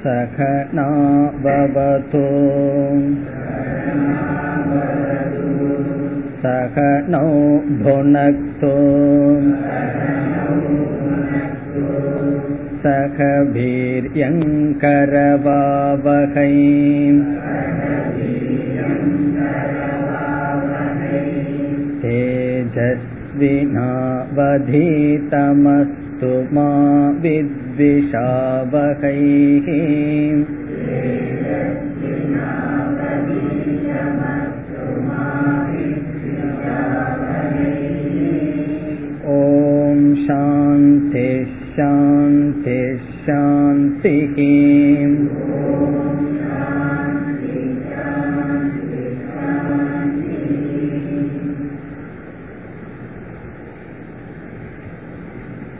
सख न भवतु। सख भुनक्तु। सखभिर्यङ्करबाबैं हेजस्विना वधितमस्तु मा वि विद्विषावहैः ॐ शान्ति शान्ति शान्तिः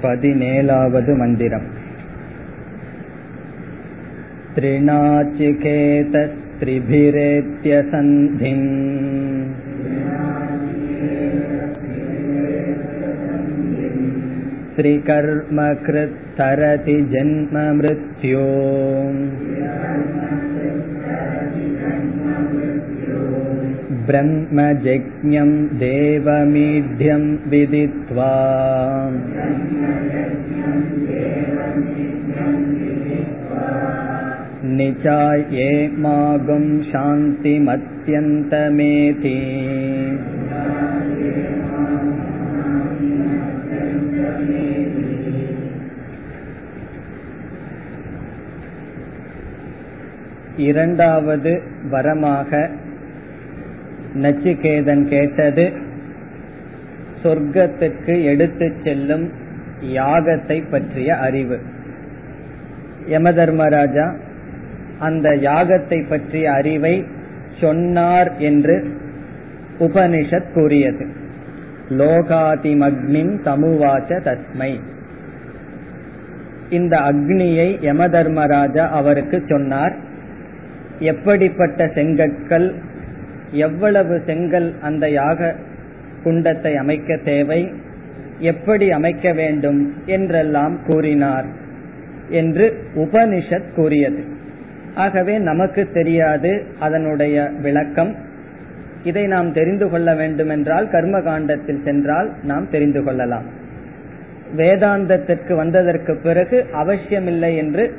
பதினேழாவது மந்திரம் त्रिनाचिकेतस्त्रिभिरेत्यसन्धिम् त्रिकर्मकृत्तरति जन्म मृत्यो ब्रह्मजज्ञं देवमीढ्यं विदित्वा निचाये मागुं शान्तिमत्यन्तमेति இரண்டாவது வரமாக நச்சிகேதன் கேட்டது சொர்க்கத்திற்கு எடுத்துச் செல்லும் யாகத்தை பற்றிய அறிவு யமதர்மராஜா அந்த யாகத்தை பற்றிய அறிவை சொன்னார் என்று உபனிஷத் கூறியது. லோகாதிமக்னின் தமுவாச்ச தஸ்மை. இந்த அக்னியை யமதர்மராஜா அவருக்கு சொன்னார். எப்படிப்பட்ட செங்கற்கள் எவ்வளவு செங்கல் அந்த யாக குண்டத்தை அமைக்க தேவை எப்படி அமைக்க வேண்டும் என்றெல்லாம் கூறினார் என்று உபனிஷத் கூறியது. ஆகவே நமக்கு தெரியாது அதனுடைய விளக்கம். இதை நாம் தெரிந்து கொள்ள வேண்டுமென்றால் கர்ம காண்டத்தில் சென்றால் நாம் தெரிந்து கொள்ளலாம். வேதாந்தத்திற்கு வந்ததற்கு பிறகு அவசியமில்லை என்று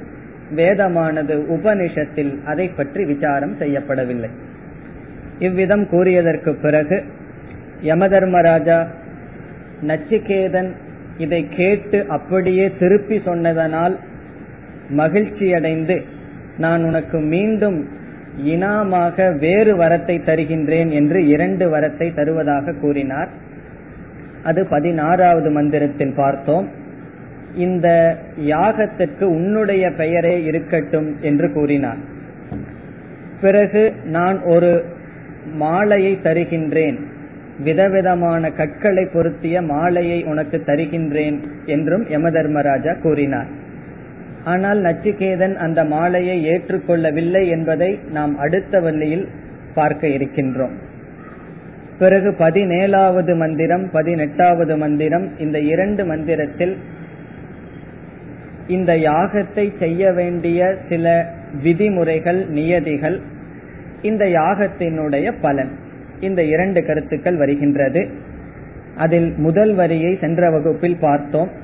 வேதமானது உபனிஷத்தில் அதை பற்றி விசாரம் செய்யப்படவில்லை. இவ்விதம் கூறியதற்கு பிறகு யமதர்மராஜா நச்சிகேதன் இதை கேட்டு அப்படியே திருப்பி சொன்னதனால் மகிழ்ச்சியடைந்து நான் உனக்கு மீண்டும் இனாமாக வேறு வரத்தை தருகின்றேன் என்று இரண்டு வரத்தை தருவதாக கூறினார். அது பதினாறாவது மந்திரத்தில் பார்த்தோம். இந்த யாகத்திற்கு உன்னுடைய பெயரே இருக்கட்டும் என்று கூறினார். பிறகு நான் ஒரு மாலையை தருகின்றேன். விதவிதமான கற்களை பொருத்திய மாலையை உனக்கு தருகின்றேன் என்றும் யமதர்மராஜா கூறினார். ஆனால் நச்சிகேதன் அந்த மாலையை ஏற்றுக்கொள்ளவில்லை என்பதை நாம் அடுத்த வள்ளியில் பார்க்க இருக்கின்றோம். பிறகு பதினேழாவது மந்திரம் பதினெட்டாவது மந்திரம் இந்த இரண்டு மந்திரத்தில் இந்த யாகத்தை செய்ய வேண்டிய சில விதிமுறைகள் நியதிகள் இந்த யாகத்தினுடைய பலன். இந்த இரண்டு கருத்துக்கள் வருகின்றது. அதில் முதல் வரியை சென்ற வகுப்பில் பார்த்தோம்.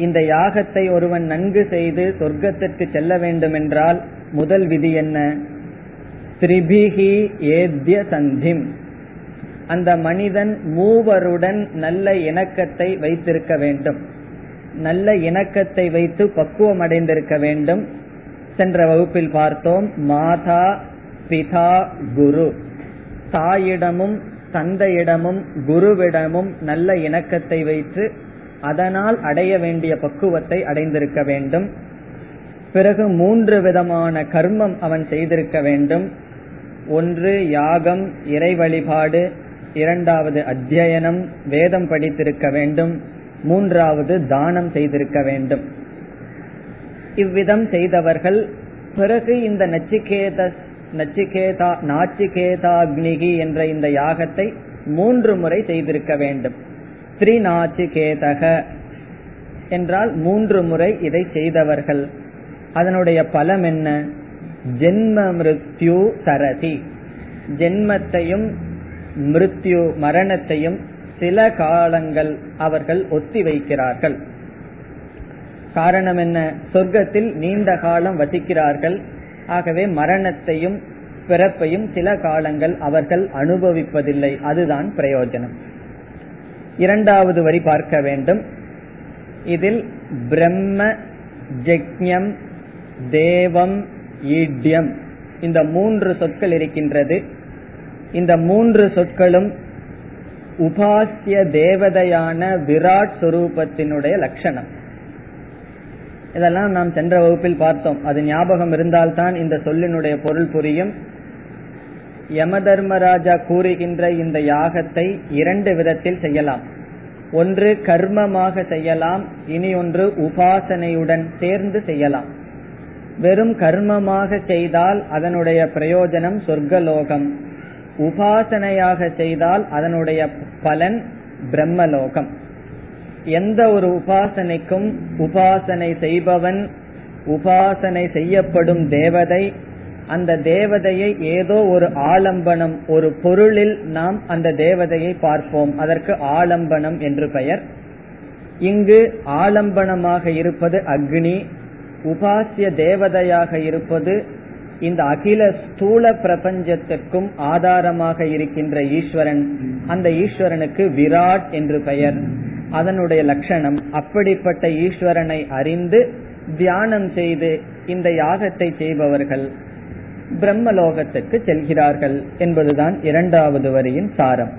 இந்த யாகத்தை ஒருவன் நன்கு செய்து சொர்க்கத்திற்கு செல்ல வேண்டுமென்றால் முதல் விதி என்ன? திரிபிகி ஏத்திய சந்திம். அந்த மனிதன் மூவருடன் நல்ல இணக்கத்தை வைத்திருக்க வேண்டும். நல்ல இணக்கத்தை வைத்து பக்குவம் அடைந்திருக்க வேண்டும். சென்ற வகுப்பில் பார்த்தோம் மாதா பிதா குரு. தாயிடமும் தந்தையிடமும் குருவிடமும் நல்ல இணக்கத்தை வைத்து அதனால் அடைய வேண்டிய பக்குவத்தை அடைந்திருக்க வேண்டும். பிறகு மூன்று விதமான கர்மம் அவன் செய்திருக்க வேண்டும். ஒன்று யாகம் இறை வழிபாடு இரண்டாவது அத்தியனம் வேதம் படித்திருக்க வேண்டும். மூன்றாவது தானம் செய்திருக்க வேண்டும். இவ்விதம் செய்தவர்கள் பிறகு இந்த நச்சிகேத நச்சிகேதா நாச்சிகேதாக்னிகி என்ற இந்த யாகத்தை மூன்று முறை செய்திருக்க வேண்டும். த்ரிநாச்சிகேதக என்றால் மூன்று முறை இதை செய்தவர்கள். அதனுடைய பலம் என்ன? ஜென்ம மிருத்யு தரதி ஜென்மத்தையும் மிருத்யு மரணத்தையும் சில காலங்கள் அவர்கள் ஒத்தி வைக்கிறார்கள். காரணம் என்ன? சொர்க்கத்தில் நீண்ட காலம் வசிக்கிறார்கள். ஆகவே மரணத்தையும் பிறப்பையும் சில காலங்கள் அவர்கள் அனுபவிப்பதில்லை. அதுதான் பிரயோஜனம். இரண்டாவது வரி பார்க்க வேண்டும். இதில் பிரம்ம ஜெக்ஞம் தேவம் ஈட்யம் இந்த மூன்று சொற்கள் இருக்கின்றது. இந்த மூன்று சொற்களும் உபாசிய தேவதையான விராட் சொரூபத்தினுடைய லட்சணம். இதெல்லாம் நாம் சென்ற வகுப்பில் பார்த்தோம். அது ஞாபகம் இருந்தால்தான் இந்த சொல்லினுடைய பொருள் புரியும். யம தர்மராஜா கூறுகின்ற இந்த யாகத்தை இரண்டு விதத்தில் செய்யலாம். ஒன்று கர்மமாக செய்யலாம் இனி ஒன்று உபாசனையுடன் சேர்ந்து செய்யலாம். வெறும் கர்மமாக செய்தால் அதனுடைய பிரயோஜனம் சொர்க்கலோகம். உபாசனையாக செய்தால் அதனுடைய பலன் பிரம்மலோகம். எந்த ஒரு உபாசனைக்கும் உபாசனை செய்பவன் உபாசனை செய்யப்படும் தேவதை அந்த தேவதையை ஏதோ ஒரு ஆலம்பனம் ஒரு பொருளில் நாம் அந்த தேவதையை பார்ப்போம். அதற்கு ஆலம்பனம் என்று பெயர். இங்கு ஆலம்பனமாக இருப்பது அக்னி உபாசிய தேவதையாக இருப்பது இந்த அகில ஸ்தூல பிரபஞ்சத்திற்கும் ஆதாரமாக இருக்கின்ற ஈஸ்வரன். அந்த ஈஸ்வரனுக்கு விராட் என்று பெயர். அதனுடைய லட்சணம் அப்படிப்பட்ட ஈஸ்வரனை அறிந்து தியானம் செய்து இந்த யாகத்தை செய்பவர்கள். பிரம்மலோகத்துக்கு செல்கிறார்கள் என்பதுதான் இரண்டாவது வரியின் சாரம்.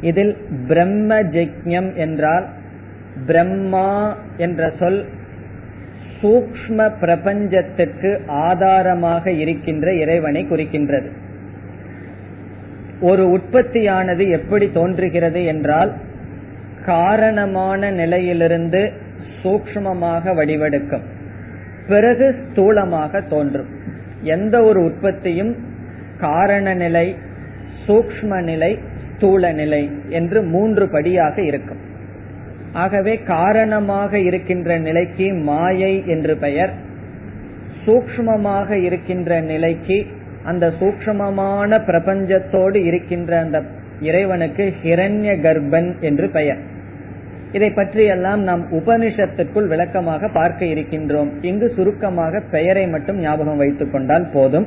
இதில் பிரம்ம ஜெக்ஞம் என்றால் பிரம்மா என்ற சொல் சூக்ம பிரபஞ்சத்துக்கு ஆதாரமாக இருக்கின்ற இறைவனை குறிக்கின்றது. ஒரு உற்பத்தியானது எப்படி தோன்றுகிறது என்றால் காரணமான நிலையிலிருந்து சூக்மமாக வடிவெடுக்கும். பிறகு ஸ்தூலமாக தோன்றும். எந்த ஒரு உற்பத்தியும் காரண நிலை சூக்ம நிலை ஸ்தூல நிலை என்று மூன்று படியாக இருக்கும். ஆகவே காரணமாக இருக்கின்ற நிலைக்கு மாயை என்று பெயர். சூக்மமாக இருக்கின்ற நிலைக்கு அந்த சூக்மமான பிரபஞ்சத்தோடு இருக்கின்ற அந்த இறைவனுக்கு ஹிரண்ய கர்ப்பன் என்று பெயர். இதை பற்றியெல்லாம் நாம் உபனிஷத்துக்குள் விளக்கமாக பார்க்க இருக்கின்றோம். இங்கு சுருக்கமாக பெயரை மட்டும் ஞாபகம் வைத்துக் கொண்டால் போதும்.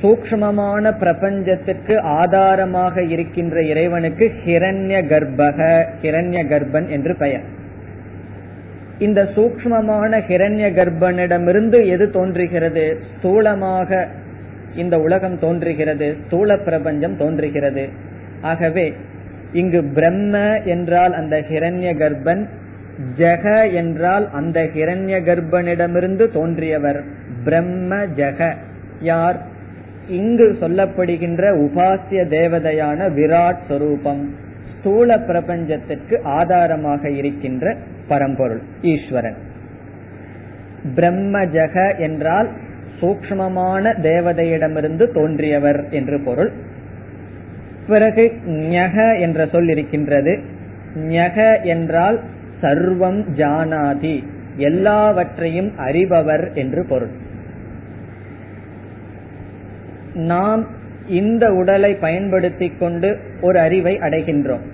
சூக்மமான பிரபஞ்சத்திற்கு ஆதாரமாக இருக்கின்ற இறைவனுக்கு ஹிரண்ய கர்ப்பக ஹிரண்ய கர்ப்பன் என்று பெயர். இந்த சூக்மமான ஹிரண்ய கர்ப்பனிடமிருந்து எது தோன்றுகிறது? ஸ்தூலமாக இந்த உலகம் தோன்றுகிறது ஸ்தூல பிரபஞ்சம் தோன்றுகிறது. ஆகவே இங்கு பிரம்ம என்றால் அந்த ஹிரண்ய கர்ப்பன் ஜெக என்றால் அந்த ஹிரண்ய கர்ப்பனிடமிருந்து தோன்றியவர். பிரம்ம ஜெக. யார்? இங்கு சொல்லப்படுகின்ற உபாசிய தேவதையான விராட் சொரூபம். ஸ்தூல பிரபஞ்சத்திற்கு ஆதாரமாக இருக்கின்ற பரம்பொருள் ஈஸ்வரன். பிரம்ம ஜெக என்றால் சூக்மமான தேவதையிடமிருந்து தோன்றியவர் என்று பொருள். பிறகு ஞக என்ற சொல் இருக்கின்றது. ஞக என்றால் சர்வம் ஜானாதி எல்லாவற்றையும் அறிபவர் என்று பொருள். நாம் இந்த உடலை பயன்படுத்திக் கொண்டு ஒரு அறிவை அடைகின்றோம்.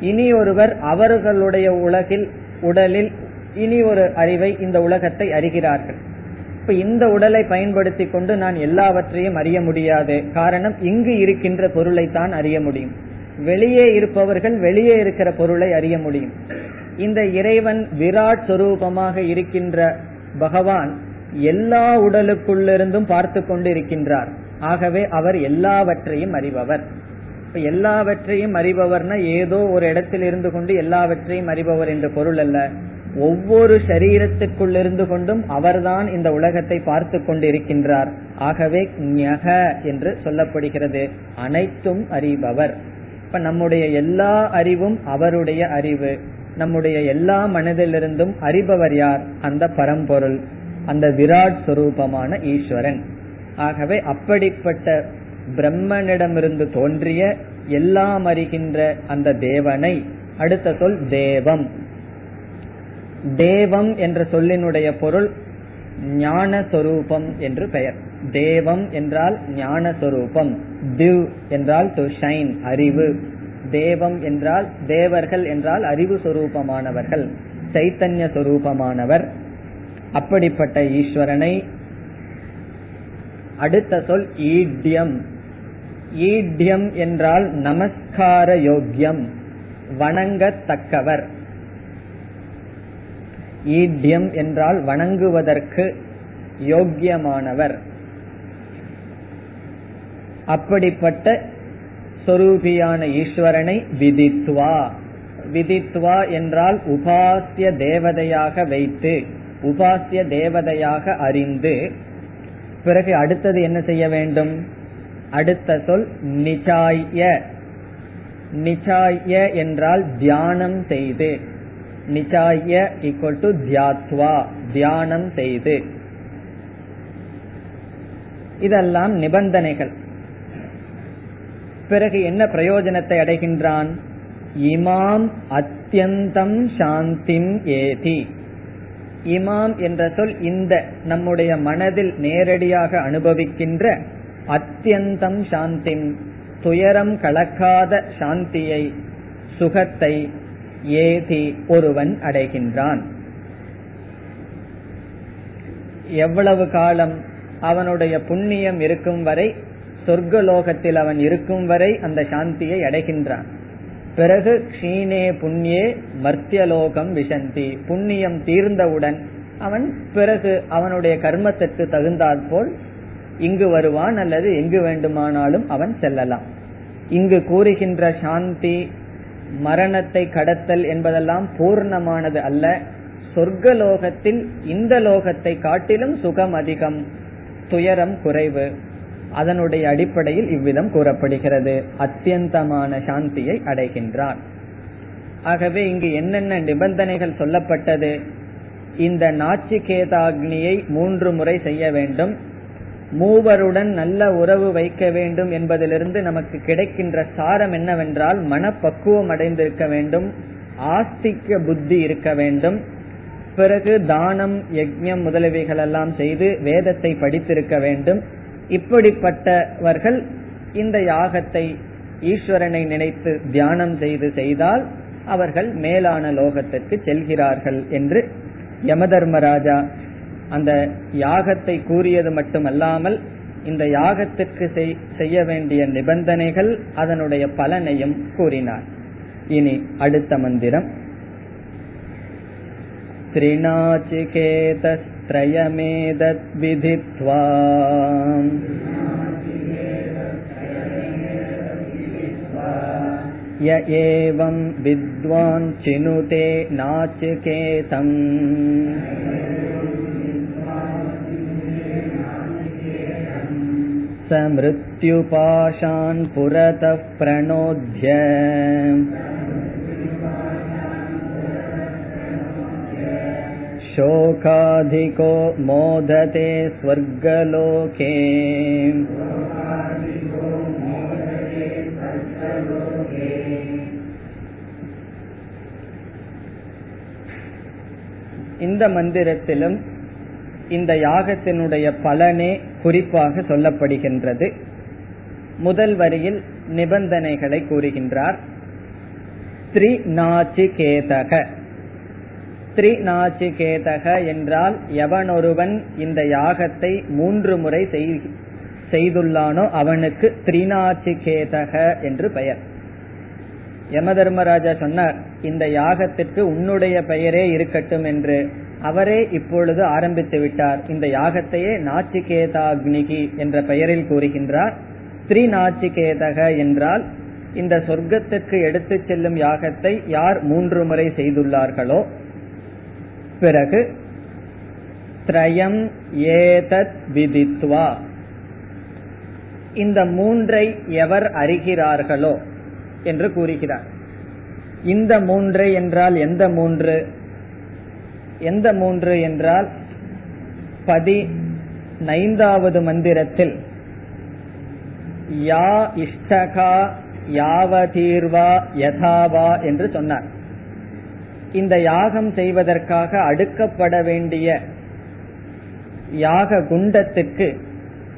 இனி ஒருவர் அவர்களுடைய உலகில் உடலில் இனி ஒரு அறிவை இந்த உலகத்தை அறிகிறார்கள். இப்ப இந்த உடலை பயன்படுத்திக் கொண்டு நான் எல்லாவற்றையும் அறிய முடியாது. காரணம் இங்கு இருக்கின்ற பொருளை தான் அறிய முடியும். வெளியே இருப்பவர்கள் வெளியே இருக்கிற பொருளை அறிய முடியும். இந்த இறைவன் விராட் சொரூபமாக இருக்கின்ற பகவான் எல்லா உடலுக்குள்ளிருந்தும் பார்த்து கொண்டு இருக்கின்றார் ஆகவே அவர் எல்லாவற்றையும் அறிபவர். இப்ப எல்லாவற்றையும் அறிபவர்னா ஏதோ ஒரு இடத்தில் இருந்து கொண்டு எல்லாவற்றையும் அறிபவர் என்ற பொருள் அல்ல. ஒவ்வொரு சரீரத்துக்குள்ளிருந்து கொண்டும் அவர்தான் இந்த உலகத்தை பார்த்து கொண்டிருக்கின்றார். ஆகவே ஞக என்று சொல்லப்படுகிறது. அனைத்தும் அறிபவர். இப்ப நம்முடைய எல்லா அறிவும் அவருடைய அறிவு. நம்முடைய எல்லா மனதிலிருந்தும் அறிபவர் யார்? அந்த பரம்பொருள். அந்த விராட் சுரூபமான ஈஸ்வரன். ஆகவே அப்படிப்பட்ட பிரம்மனிடமிருந்து தோன்றிய எல்லாம் அறிகின்ற அந்த தேவனை அடுத்த சொல் தேவம். தேவம் என்ற சொல்லினுடைய பொருள் ஞானஸ்வரூபம் என்று பெயர். தேவம் என்றால் ஞானஸ்வரூபம். திவ் என்றால் டு ஷைன் அறிவு. தேவம் என்றால் தேவர்கள் என்றால் அறிவு சொரூபமானவர்கள். சைத்தன்ய சொரூபமானவர். அப்படிப்பட்ட ஈஸ்வரனை. அடுத்த சொல் ஈட்யம். ஈட்யம் என்றால் நமஸ்கார யோக்கியம். வணங்கத்தக்கவர். ஈட்யம் என்றால் வணங்குவதற்கு யோக்கியமானவர். அப்படிப்பட்ட சொரூபியான ஈஸ்வரனை விதித்வா. விதித்வா என்றால் உபாசிய தேவதையாக வைத்து உபாசிய தேவதையாக அறிந்து பிறகு அடுத்தது என்ன செய்ய வேண்டும்? அடுத்த சொல் நிச்சாய நிச்சாய என்றால் தியானம் செய்து. நிச்சாய ஈக்குவல் டு தியாத்வா தியானம் செய்து. இதெல்லாம் நிபந்தனைகள். பிறகு என்ன பிரயோஜனத்தை அடைகின்றான்? இமாம் அத்தியந்தம் சாந்திம் ஏதி. இமாம் என்ற சொல் இந்த நம்முடைய மனதில் நேரடியாக அனுபவிக்கின்ற அத்தியந்தம் சாந்திம் துயரம் கலக்காத சாந்தியை சுகத்தை ஏதி ஒருவன் அடைகின்றான். எவ்வளவு காலம் அவனுடைய புண்ணியம் இருக்கும் வரை சொர்க்கலோகத்தில் அவன் இருக்கும் வரை அந்த சாந்தியை அடைகின்றான். பிறகு க்ஷீணே புண்ணியே மர்த்தியலோகம் விசந்தி புண்ணியம் தீர்ந்தவுடன் அவன் பிறகு அவனுடைய கர்மத்திற்கு தகுந்தாற் போல் இங்கு வருவான் அல்லது எங்கு வேண்டுமானாலும் அவன் செல்லலாம். இங்கு கூறுகின்ற சாந்தி மரணத்தை கடத்தல் என்பதெல்லாம் பூர்ணமானது அல்ல. சொர்க்கலோகத்தில் இந்த லோகத்தை காட்டிலும் சுகம் அதிகம் துயரம் குறைவு. அதனுடைய அடிப்படையில் இவ்விதம் கூறப்படுகிறது. அத்தியந்தமான சாந்தியை அடைகின்றார். ஆகவே இங்கு என்னென்ன நிபந்தனைகள் சொல்லப்பட்டது? இந்த நாச்சிகேதாக்னியை மூன்று முறை செய்ய வேண்டும். மூவருடன் நல்ல உறவு வைக்க வேண்டும் என்பதிலிருந்து நமக்கு கிடைக்கின்ற சாரம் என்னவென்றால் மனப்பக்குவம் அடைந்திருக்க வேண்டும் ஆஸ்திக்க புத்தி இருக்க வேண்டும். பிறகு தானம் யஜ்யம் முதலவைகள் எல்லாம் செய்து வேதத்தை படித்திருக்க வேண்டும். இப்படிப்பட்டவர்கள் இந்த யாகத்தை ஈஸ்வரனை நினைத்து தியானம் செய்து செய்தால் அவர்கள் மேலான லோகத்திற்கு செல்கிறார்கள் என்று யமதர்மராஜா அந்த யாகத்தை கூறியது மட்டுமல்லாமல் இந்த யாகத்திற்கு செய்ய வேண்டிய நிபந்தனைகள் அதனுடைய பலனையும் கூறினார் இனி அடுத்த மந்திரம் त्रिनाचिकेतस्त्रयमेतद्विधित्वा य एवं विद्वान् चिनुते नाचिकेतम् स मृत्युपाशान् पुरतः प्रणोद्य शोकाधिको मोदते स्वर्गलोके இந்த மந்திரத்திலும் இந்த யாகத்தினுடைய பலனே குறிப்பாக சொல்லப்படுகின்றது. முதல் வரியில் நிபந்தனைகளை கூறுகின்றார். திரிநாச்சிகேதக. திரிநாச்சிகேதக என்றால் எவனொருவன் இந்த யாகத்தை மூன்று முறை செய்துள்ளானோ அவனுக்கு திரிநாச்சிகேதக என்று பெயர். யம தர்மராஜா சொன்னார் இந்த யாகத்திற்கு உன்னுடைய பெயரே இருக்கட்டும் என்று. அவரே இப்பொழுது ஆரம்பித்து விட்டார். இந்த யாகத்தையே நாச்சிகேதாக்னிகி என்ற பெயரில் கூறுகின்றார். ஸ்ரீநாச்சிகேதக என்றால் இந்த சொர்க்கத்திற்கு எடுத்து செல்லும் யாகத்தை யார் மூன்று முறை செய்துள்ளார்களோ? பிறகு திரயம் ஏதத் விதித்வா. இந்த மூன்றை எவர் அறிகிறார்களோ? என்று கூறுகிறார். இந்த மூன்று என்றால் எந்த மூன்று? எந்த மூன்று என்றால் பதினைந்தாவது மந்திரத்தில் யா இஷ்டகா யாவதீர்வா யதாவா என்று சொன்னார். இந்த யாகம் செய்வதற்காக அடுக்கப்பட வேண்டிய யாக குண்டத்துக்கு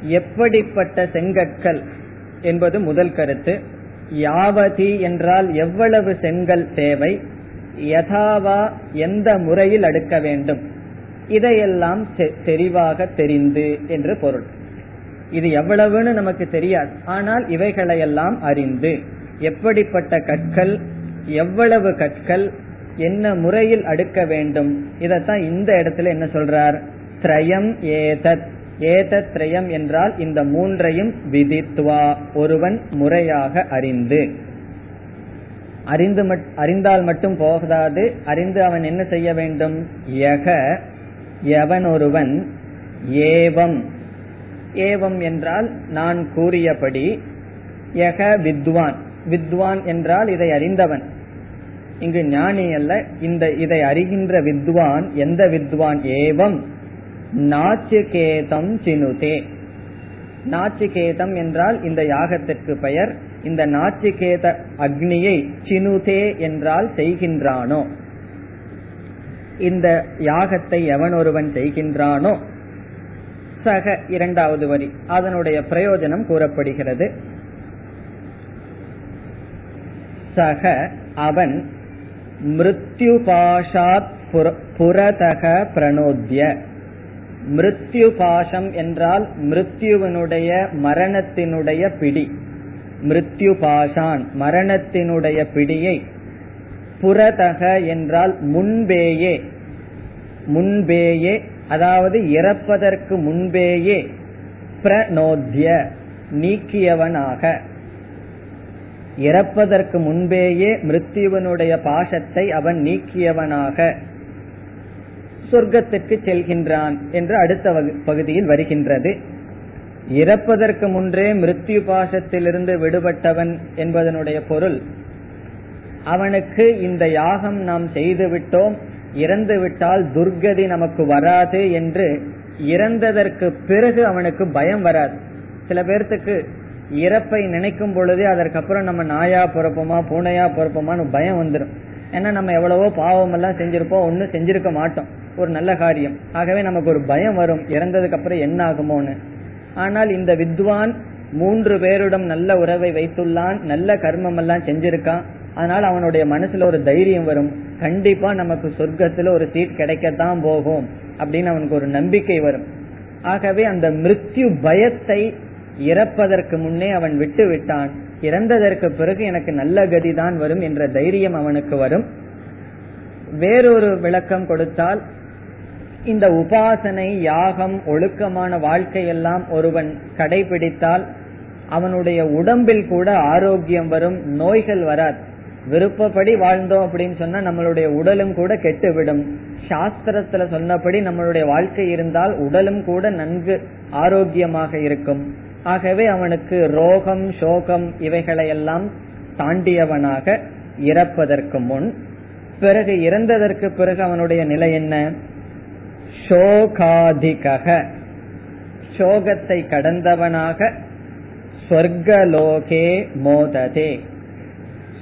எப்படிப்பட்ட செங்கற்கள் என்பது முதல் கருத்து. யாவதி என்றால் எவ்வளவு செங்கல் தேவை? யதாவா எந்த முறையில் அடுக்க வேண்டும்? இதையெல்லாம் தெரிவாக தெரிந்து என்று பொருள். இது எவ்வளவுன்னு நமக்கு தெரியாது. ஆனால் இவைகளையெல்லாம் அறிந்து எப்படிப்பட்ட கற்கள் எவ்வளவு கற்கள் என்ன முறையில் அடுக்க வேண்டும்? இதத்தான் இந்த இடத்துல என்ன சொல்றார்? திரயம் ஏதத். ஏதத் திரயம் என்றால் இந்த மூன்றையும் விதித்வா. ஒருவன் முறையாக அறிந்து அறிந்து அறிந்தால் மட்டும் போகாது அறிந்து அவன் என்ன செய்ய வேண்டும்? யக எவன் ஒருவன் ஏவம். ஏவம் என்றால் நான் கூறியபடி யக வித்வான். வித்வான் என்றால் இதை அறிந்தவன். இங்கு ஞானி அல்ல இந்த இதை அறிகின்ற வித்வான் எந்த வித்வான்? ஏவம். நாச்சிகேதம் சினுதே. நாச்சிகேதம் என்றால் இந்த யாகத்திற்கு பெயர் இந்த நாச்சிகேத அக்னியை சினுதே என்றால் செய்கின்றானோ? இந்த யாகத்தை எவன் ஒருவன் செய்கின்றானோ? சக இரண்டாவது வரி. அதனுடைய பிரயோஜனம் கூறப்படுகிறது. சக அவன் மிருத்யுபாஷாத் புரதக பிரணோத்ய. மிருத்யு பாஷம் என்றால் மிருத்யுவனுடைய மரணத்தினுடைய பிடி. மிருத்யு பாஷான் மரணத்தினுடைய பிடியை புறதக என்றால் முன்பேயே முன்பேயே அதாவது இறப்பதற்கு முன்பேயே பிரநோத்திய நீக்கியவனாக. இறப்பதற்கு முன்பேயே மிருத்யுவனுடைய பாசத்தை அவன் நீக்கியவனாக. சொர்க்கத்திற்கு செல்கின்றான் என்று அடுத்த பகுதியில் வருகின்றது. இறப்பதற்கு முன்றே மிருத்யு பாசத்திலிருந்து விடுபட்டவன் என்பதனுடைய பொருள். அவனுக்கு இந்த யாகம் நாம் செய்து விட்டோம் துர்கதி நமக்கு வராது என்று இறந்ததற்கு பிறகு அவனுக்கு பயம் வராது. சில பேர்த்துக்கு இறப்பை நினைக்கும் பொழுதே அதற்கப்புறம் நம்ம நாயா பிறப்போமா பூனையா பிறப்போமான்னு பயம் வந்துடும் ஏன்னா நம்ம எவ்வளவோ பாவம் எல்லாம் செஞ்சிருப்போம் ஒன்னும் செஞ்சிருக்க மாட்டோம். ஒரு நல்ல காரியம். ஆகவே நமக்கு ஒரு பயம் வரும் இறந்ததுக்கு அப்புறம் என்ன ஆகுமோன்னு ஆனால் இந்த வித்வான் மூன்று பேரிடம் நல்ல உறவை வைத்துள்ளான் நல்ல கர்மம் எல்லாம் செஞ்சிருக்கான். அதனால அவனுடைய மனசுல ஒரு தைரியம் வரும். கண்டிப்பா நமக்கு சொர்க்கத்துல ஒரு சீட் கிடைக்கத்தான் போகும் அப்படின்னு அவனுக்கு ஒரு நம்பிக்கை வரும். ஆகவே அந்த மிருத்யு பயத்தை இறப்பதற்கு முன்னே அவன் விட்டு விட்டான். இறந்ததற்கு பிறகு எனக்கு நல்ல கதிதான் வரும் என்ற தைரியம் அவனுக்கு வரும். வேறொரு விளக்கம் கொடுத்தால் இந்த உபாசனை யாகம் ஒழுக்கமான வாழ்க்கையெல்லாம் ஒருவன் கடைபிடித்தால் அவனுடைய உடம்பில் கூட ஆரோக்கியம் வரும் நோய்கள் வராது. விருப்பப்படி வாழ்ந்தோம் அப்படின்னு சொன்னா நம்மளுடைய உடலும் கூட கெட்டுவிடும். சாஸ்திரத்துல சொன்னபடி நம்மளுடைய வாழ்க்கை இருந்தால் உடலும் கூட நன்கு ஆரோக்கியமாக இருக்கும். ஆகவே அவனுக்கு ரோகம் சோகம் இவைகளையெல்லாம் தாண்டியவனாக இறப்பதற்கு முன் பிறகு இறந்ததற்கு பிறகு அவனுடைய நிலை என்ன? சோகாதிகக. சோகத்தை கடந்தவனாக சொர்க்கலோகே மோததே.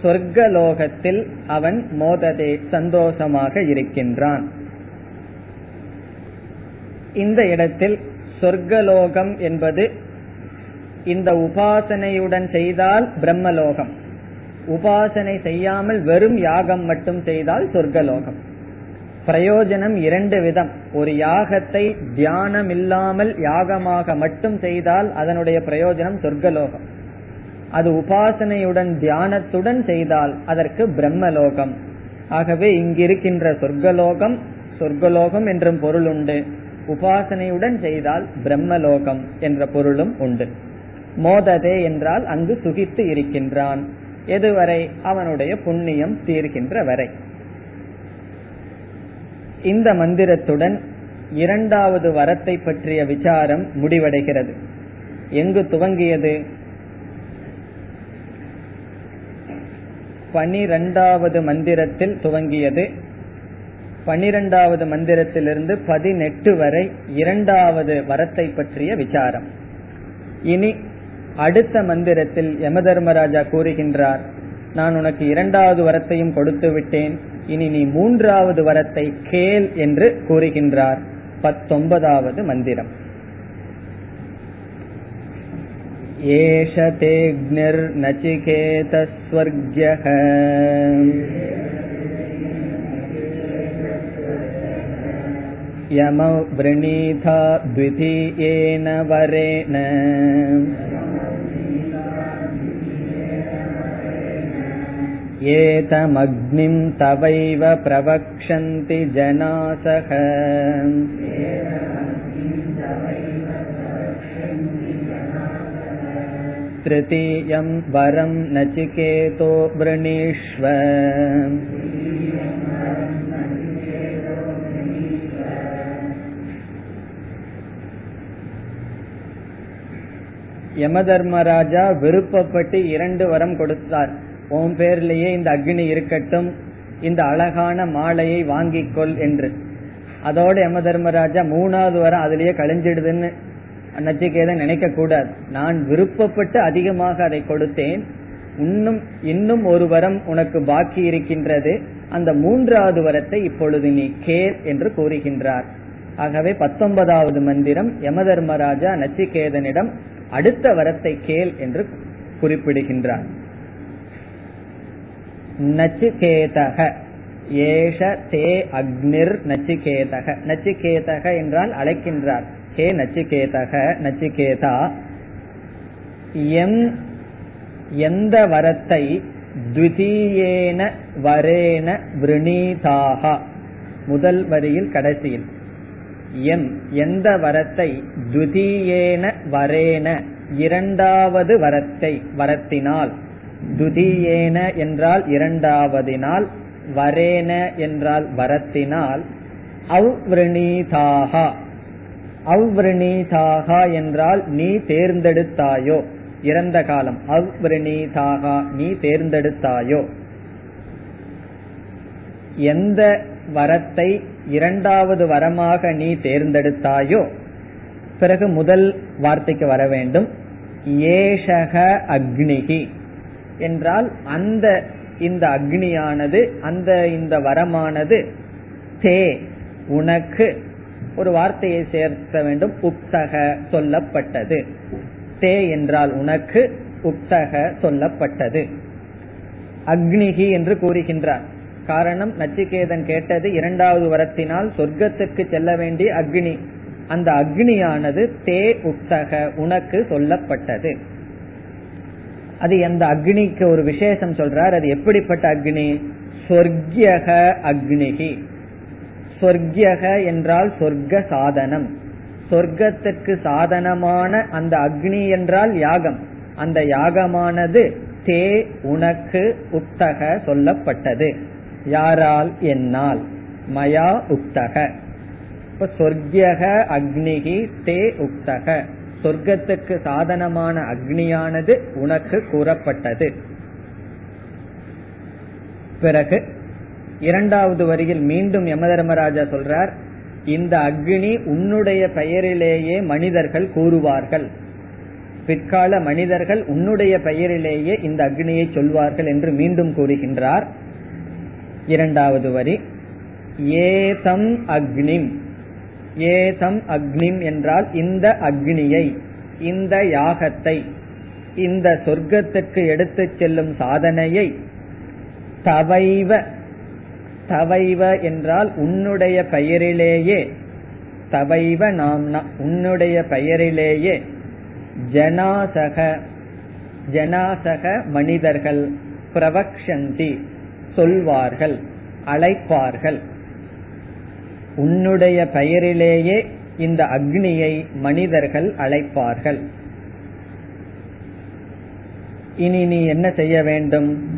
சொர்க்கலோகத்தில் அவன் மோததே சந்தோஷமாக இருக்கின்றான். இந்த இடத்தில் சொர்க்கலோகம் என்பது இந்த உபாசனையுடன் செய்தால் பிரம்மலோகம். உபாசனை செய்யாமல் வெறும் யாகம் மட்டும் செய்தால் சொர்க்கலோகம். பிரயோஜனம் இரண்டு விதம். ஒரு யாகத்தை தியானம் இல்லாமல் யாகமாக மட்டும் செய்தால் அதனுடைய பிரயோஜனம் சொர்க்கலோகம். அது உபாசனையுடன் தியானத்துடன் செய்தால் அதற்கு பிரம்மலோகம். ஆகவே இங்கிருக்கின்ற சொர்க்கலோகம் சொர்க்கலோகம் என்றும் பொருள் உண்டு. உபாசனையுடன் செய்தால் பிரம்மலோகம் என்ற பொருளும் உண்டு. மோததே என்றால் அங்கு சுகித்து இருக்கின்றான். எதுவரை? அவனுடைய புண்ணியம் தீர்கின்ற வரை. இந்த மந்திரத்துடன் இரண்டாவது வரத்தை பற்றிய விசாரம் முடிவடைகிறது. எங்கு துவங்கியது? பனிரெண்டாவது மந்திரத்தில் துவங்கியது. பனிரெண்டாவது மந்திரத்திலிருந்து பதினெட்டு வரை இரண்டாவது வரத்தை பற்றிய விசாரம். இனி அடுத்த மந்திரத்தில் யமதர்மராஜா கூறுகின்றார். நான் உனக்கு இரண்டாவது வரத்தையும் கொடுத்து விட்டேன் இனி நீ மூன்றாவது வரத்தை கேள் என்று கூறுகின்றார் பத்தொன்பதாவது மந்திரம் एष तेऽग्निर्नचिकेतस्वर्ग्यः यमौ वृणीथा द्वितीयेन वरेण एतमग्निं तवैव प्रवक्षन्ति जनासः तृतीयं वरं नचिकेतो वृणीष्व யமதர்மராஜா விருப்பப்பட்டு இரண்டு வரம் கொடுத்தார் உன் பேர்லயே இந்த அக்னி இருக்கட்டும் இந்த அழகான மாலையை வாங்கிக்கொள் என்று. அதோட யம தர்மராஜா மூணாவது வரம் அதுலயே கழிஞ்சிடுதுன்னு நச்சிகேதன் நினைக்க கூடாது. நான் விருப்பப்பட்டு அதிகமாக அதை கொடுத்தேன். இன்னும் இன்னும் ஒரு வரம் உனக்கு பாக்கி இருக்கின்றது. அந்த மூன்றாவது வரத்தை இப்பொழுது நீ கேள் என்று கூறுகின்றார். ஆகவே பத்தொன்பதாவது மந்திரம் யமதர்மராஜா நச்சிகேதனிடம் அடுத்த வரத்தை கேள் என்று குறிப்பிடுகின்றார். நச்சுகேதக. ஏஷ தே அக்னிர் நச்சிகேதக. நச்சிகேதக என்றால் அழைக்கின்றார். ஹே நச்சிகேதக நச்சிகேதா. எம் எந்த வரத்தை த்விதீயேன வரேன விரணீதாக. முதல் வரியில் கடைசியில். எம் எந்த வரத்தை துதியேன வரேன இரண்டாவது வரத்தை வரத்தினால். துதியேன என்றால் இரண்டாவதினால் வரேன என்றால் வரத்தினால் அவ்விரணீதாக. அவ்விரணீதாக என்றால் நீ தேர்ந்தெடுத்தாயோ. இறந்த காலம். அவ்விரணீதாக நீ தேர்ந்தெடுத்தாயோ. எந்த வரத்தை இரண்டாவது வரமாக நீ தேர்ந்தெடுத்தாயோ பிறகு முதல் வார்த்தைக்கு வர வேண்டும். ஏஷக அக்னிகி என்றால் அந்த இந்த அக்னியானது அந்த இந்த வரமானது தே உனக்கு ஒரு வார்த்தையை சேர்க்க வேண்டும் உக்தக சொல்லப்பட்டது. தே என்றால் உனக்கு உக்தக சொல்லப்பட்டது. அக்னிகி என்று கூறுகின்றார். காரணம் நச்சிகேதன் கேட்டது இரண்டாவது வரத்தினால் சொர்க்கத்துக்கு செல்ல வேண்டிய அக்னி. அந்த அக்னியானது தே உக்தக உனக்கு சொல்லப்பட்டது. அது அந்த அக்னிக்கு ஒரு விசேஷம் சொல்றார் அது எப்படிப்பட்ட அக்னி? சொர்க்கியக அக்னிகி. சொர்க்கியக என்றால் சொர்க்க சாதனம். சொர்க்கத்திற்கு சாதனமான அந்த அக்னி என்றால் யாகம். அந்த யாகமானது தே உனக்கு உக்தக சொல்லப்பட்டது. யாரால்? என்னால். மயா உக்தக இப்ப சொர்க்கியக அக்னிகி தே உக்தக சொர்க்கத்துக்கு சாதனமான அக்னியானது உனக்கு கூறப்பட்டது. பிறகு இரண்டாவது வரியில் மீண்டும் யமதர்மராஜா சொல்றார் இந்த அக்னி உன்னுடைய பெயரிலேயே மனிதர்கள் கூறுவார்கள். பிற்கால மனிதர்கள் உன்னுடைய பெயரிலேயே இந்த அக்னியை சொல்வார்கள் என்று மீண்டும் கூறுகின்றார். இரண்டாவது வரி ஏதம் அக்னிம். ஏதம் அக்னிம் என்றால் இந்த அக்னியை இந்த யாகத்தை இந்த சொர்க்கத்துக்கு எடுத்துச் செல்லும் சாதனையை தவைவ தவைவ என்றால் உன்னுடைய பெயரிலேயே தவைவ நாம் உன்னுடைய பெயரிலேயே ஜனாசக ஜனாசக மனிதர்கள் பிரவக்ஷந்தி சொல்வார்கள் அழைப்பார்கள். உன்னுடைய பெயரிலேயே இந்த அக்னியை மனிதர்கள் அழைப்பார்கள். இனி நீ என்ன செய்ய வேண்டும்?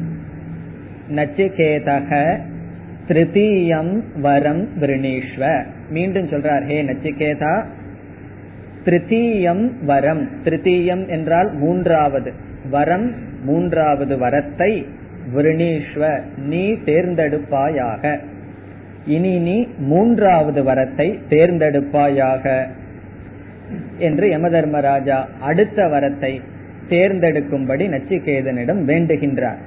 நச்சிகேதக திருத்தீயம் வரம் விரணீஸ்வ மீண்டும் சொல்றார் ஹே நச்சிகேதா திருத்தீயம் வரம். திருத்தீயம் என்றால் மூன்றாவது. வரம் மூன்றாவது வரத்தை விரணீஸ்வ நீ தேர்ந்தெடுப்பாயாக. இனி நீ மூன்றாவது வரத்தை தேர்ந்தெடுப்பாயாக. என்று யமதர்மராஜா அடுத்த வரத்தை தேர்ந்தெடுக்கும்படி நச்சிகேதனிடம் வேண்டுகின்றார்.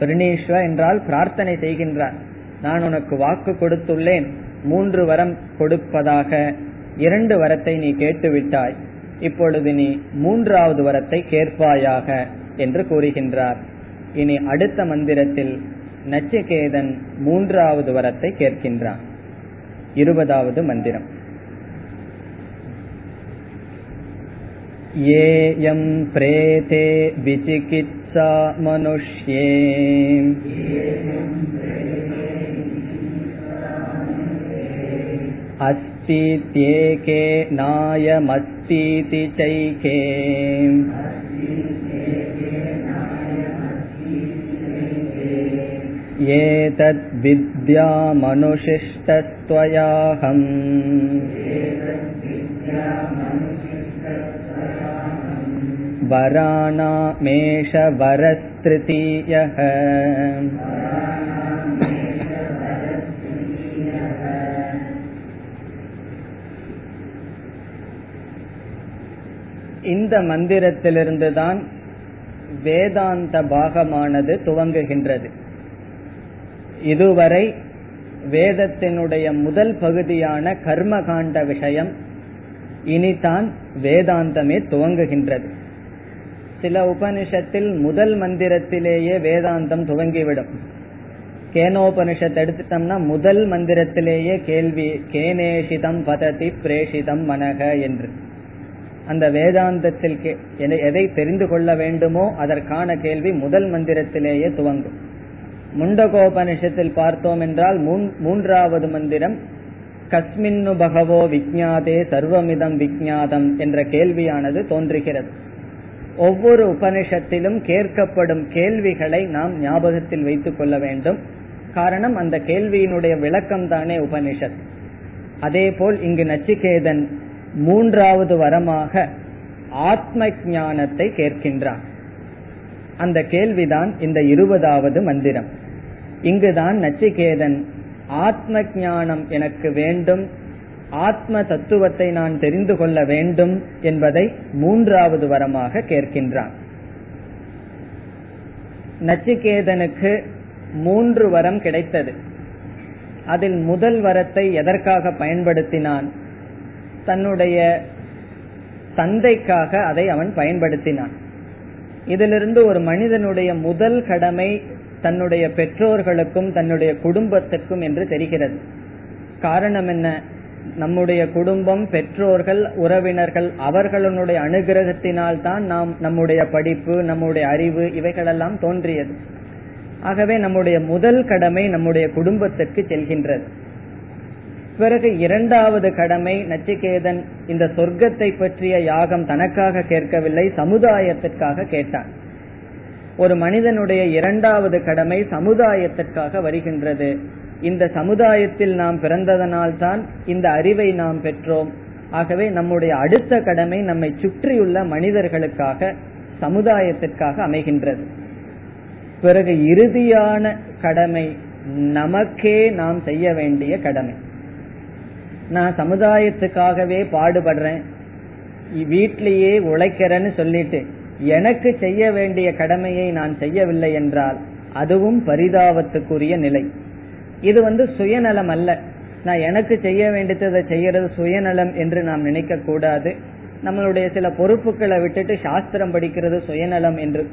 பிரணீஸ்வ என்றால் பிரார்த்தனை செய்கின்றார். நான் உனக்கு வாக்கு கொடுத்துள்ளேன். மூன்று வரம் கொடுப்பதாக இரண்டு வரத்தை நீ கேட்டுவிட்டாய். இப்பொழுது நீ மூன்றாவது வரத்தை கேட்பாயாக என்று கூறுகின்றார். இனி அடுத்த மந்திரத்தில் நச்சிகேதன் மூன்றாவது வரத்தை கேட்கின்றான் இருபதாவது மந்திரம் येयं प्रेते विचिकित्सा मनुष्ये अस्तीत्येके नायमस्तीति चैके एतद्विद्यामनुशिष्टस्त्वयाहम् वराणामेष वरस्तृतीयः இந்த மந்திரத்திலிருந்துதான் வேதாந்த பாகமானது துவங்குகின்றது இதுவரை வேதத்தினுடைய முதல் பகுதியான கர்மகாண்ட விஷயம் இனிதான் வேதாந்தமே துவங்குகின்றது. சில உபனிஷத்தில் முதல் மந்திரத்திலேயே வேதாந்தம் துவங்கிவிடும். கேனோபனிஷத் எடுத்துட்டோம்னா முதல் மந்திரத்திலேயே கேள்வி கேனேஷிதம் பததி பிரேஷிதம் மனக என்று. அந்த வேதாந்தத்தில் எதை தெரிந்து கொள்ள வேண்டுமோ அதற்கான கேள்வி முதல் மந்திரத்திலேயே துவங்கும். முண்டகோபனிஷத்தில் பார்த்தோம் என்றால் மூன்றாவது மந்திரம் கஸ்மின்னு பகவோ விஜாதே சர்வமிதம் விஜாதம் என்ற கேள்வியானது தோன்றுகிறது. ஒவ்வொரு உபனிஷத்திலும் கேட்கப்படும் கேள்விகளை நாம் ஞாபகத்தில் வைத்துக் கொள்ள வேண்டும். காரணம் அந்த கேள்வியினுடைய விளக்கம் தானே உபனிஷத். அதே போல் இங்கு நச்சிகேதன் மூன்றாவது வரமாக ஆத்ம ஞானத்தை கேட்கின்றான். அந்த கேள்விதான் இந்த இருபதாவது மந்திரம். இங்குதான் நச்சிகேதன் ஆத்ம ஞானம் எனக்கு வேண்டும் ஆத்ம தத்துவத்தை நான் தெரிந்து கொள்ள வேண்டும் என்பதை மூன்றாவது வரமாக கேட்கின்றான். நச்சிகேதனுக்கு மூன்று வரம் கிடைத்தது. அதில் முதல் வரத்தை எதற்காக பயன்படுத்தினான்? தன்னுடைய தந்தைக்காக அதை அவன் பயன்படுத்தினான். இதிலிருந்து ஒரு மனிதனுடைய முதல் கடமை தன்னுடைய பெற்றோர்களுக்கும் தன்னுடைய குடும்பத்துக்கும் என்று தெரிகிறது. காரணம் என்ன? நம்முடைய குடும்பம் பெற்றோர்கள் உறவினர்கள் அவர்களுடைய அனுகிரகத்தினால் தான் நாம் நம்முடைய படிப்பு நம்முடைய அறிவு இவைகளெல்லாம் தோன்றியது. ஆகவே நம்முடைய முதல் கடமை நம்முடைய குடும்பத்திற்கு செல்கின்றது. பிறகு இரண்டாவது கடமை நச்சிகேதன் இந்த சொர்க்கத்தை பற்றிய யாகம் தனக்காக கேட்கவில்லை சமுதாயத்திற்காக கேட்டான். ஒரு மனிதனுடைய இரண்டாவது கடமை சமுதாயத்திற்காக வருகின்றது. இந்த சமுதாயத்தில் நாம் பிறந்ததனால்தான் இந்த அறிவை நாம் பெற்றோம். ஆகவே நம்முடைய அடுத்த கடமை நம்மை சுற்றியுள்ள மனிதர்களுக்காக சமுதாயத்திற்காக அமைகின்றது. பிறகு இறுதியான கடமை நமக்கே நாம் செய்ய வேண்டிய கடமை. நான் சமுதாயத்துக்காகவே பாடுபடுறேன். வீட்டிலேயே உழைக்கிறேன்னு சொல்லிட்டு எனக்கு செய்ய வேண்டிய கடமையை நான் செய்யவில்லை என்றால் அதுவும் பரிதாபத்துக்குரிய நிலை. இது வந்து சுயநலம் அல்ல. நான் எனக்கு செய்ய வேண்டியதை செய்யறது சுயநலம் என்று நாம் நினைக்க கூடாது. நம்மளுடைய சில பொறுப்புகளை விட்டுட்டு சாஸ்திரம் படிக்கிறது சுயநலம் என்று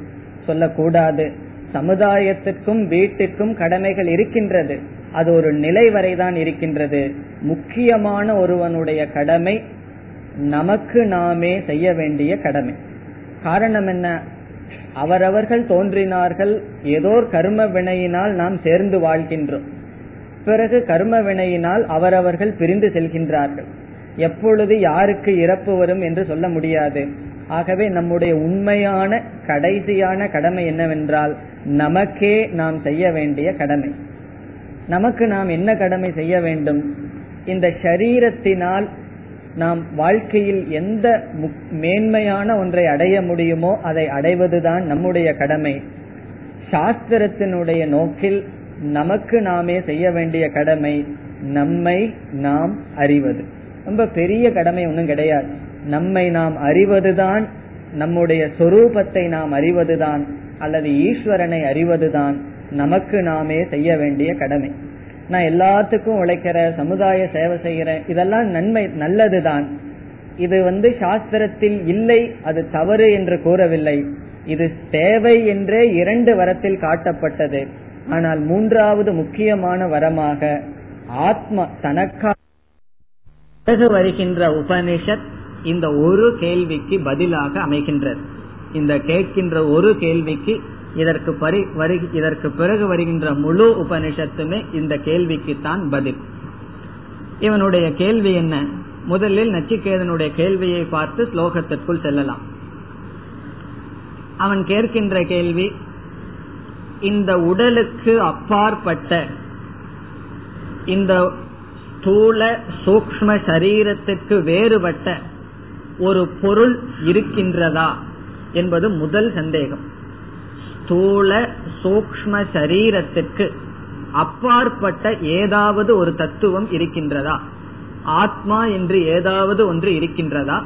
சொல்லக்கூடாது. சமுதாயத்துக்கும் வீட்டுக்கும் கடமைகள் இருக்கின்றது. அது ஒரு நிலை வரைதான் இருக்கின்றது. முக்கியமான ஒருவனுடைய கடமை நமக்கு நாமே செய்ய வேண்டிய கடமை. காரணம் என்ன? அவரவர்கள் தோன்றினார்கள். ஏதோ கர்ம வினையினால் நாம் சேர்ந்து வாழ்கின்றோம். பிறகு கர்ம வினையினால் அவரவர்கள் பிரிந்து செல்கின்றார்கள். எப்பொழுது யாருக்கு இறப்பு வரும் என்று சொல்ல முடியாது. ஆகவே நம்முடைய உண்மையான கடைசியான கடமை என்னவென்றால் நமக்கே நாம் செய்ய வேண்டிய கடமை. நமக்கு நாம் என்ன கடமை செய்ய வேண்டும்? இந்த சரீரத்தினால் நாம் வாழ்க்கையில் எந்த மேன்மையான ஒன்றை அடைய முடியுமோ அதை அடைவதுதான் நம்முடைய கடமை. சாஸ்திரத்தினுடைய நோக்கில் நமக்கு நாமே செய்ய வேண்டிய கடமை நம்மை நாம் அறிவது. ரொம்ப பெரிய கடமை ஒன்றும் கிடையாது. நம்மை நாம் அறிவதுதான் நம்முடைய சொரூபத்தை நாம் அறிவதுதான் அல்லது ஈஸ்வரனை அறிவதுதான் நமக்கு நாமே செய்ய வேண்டிய கடமை. நான் எல்லாத்துக்கும் உழைக்கிற சமுதாய சேவை செய்கிறேன் இதெல்லாம் நன்மை நல்லதுதான். இது வந்து சாஸ்திரத்தில் இல்லை அது தவறு என்று கூறவில்லை. இது தேவை என்றே இரண்டு வரத்தில் காட்டப்பட்டது. ஆனால் மூன்றாவது முக்கியமான வரமாக ஆத்ம தனக்காக வருகின்ற உபனிஷத் இந்த ஒரு கேள்விக்கு பதிலாக அமைகின்றது. இந்த கேட்கின்ற ஒரு கேள்விக்கு இதற்கு பரி இதற்கு பிறகு வருகின்ற முழு உபனிஷத்துமே இந்த கேள்விக்கு தான் பதில். இவனுடைய கேள்வி என்ன? முதலில் நச்சிகேதனுடைய கேள்வியை பார்த்து ஸ்லோகத்திற்குள் செல்லலாம். அவன் கேட்கின்ற கேள்வி இந்த உடலுக்கு அப்பாற்பட்ட இந்த ஸ்தூல சூக்ம சரீரத்திற்கு வேறுபட்ட ஒரு பொருள் இருக்கின்றதா என்பது முதல் சந்தேகம். ஸ்தூல சூக்ம சரீரத்திற்கு அப்பாற்பட்ட ஏதாவது ஒரு தத்துவம் இருக்கின்றதா? ஆத்மா என்று ஏதாவது ஒன்று இருக்கின்றதா?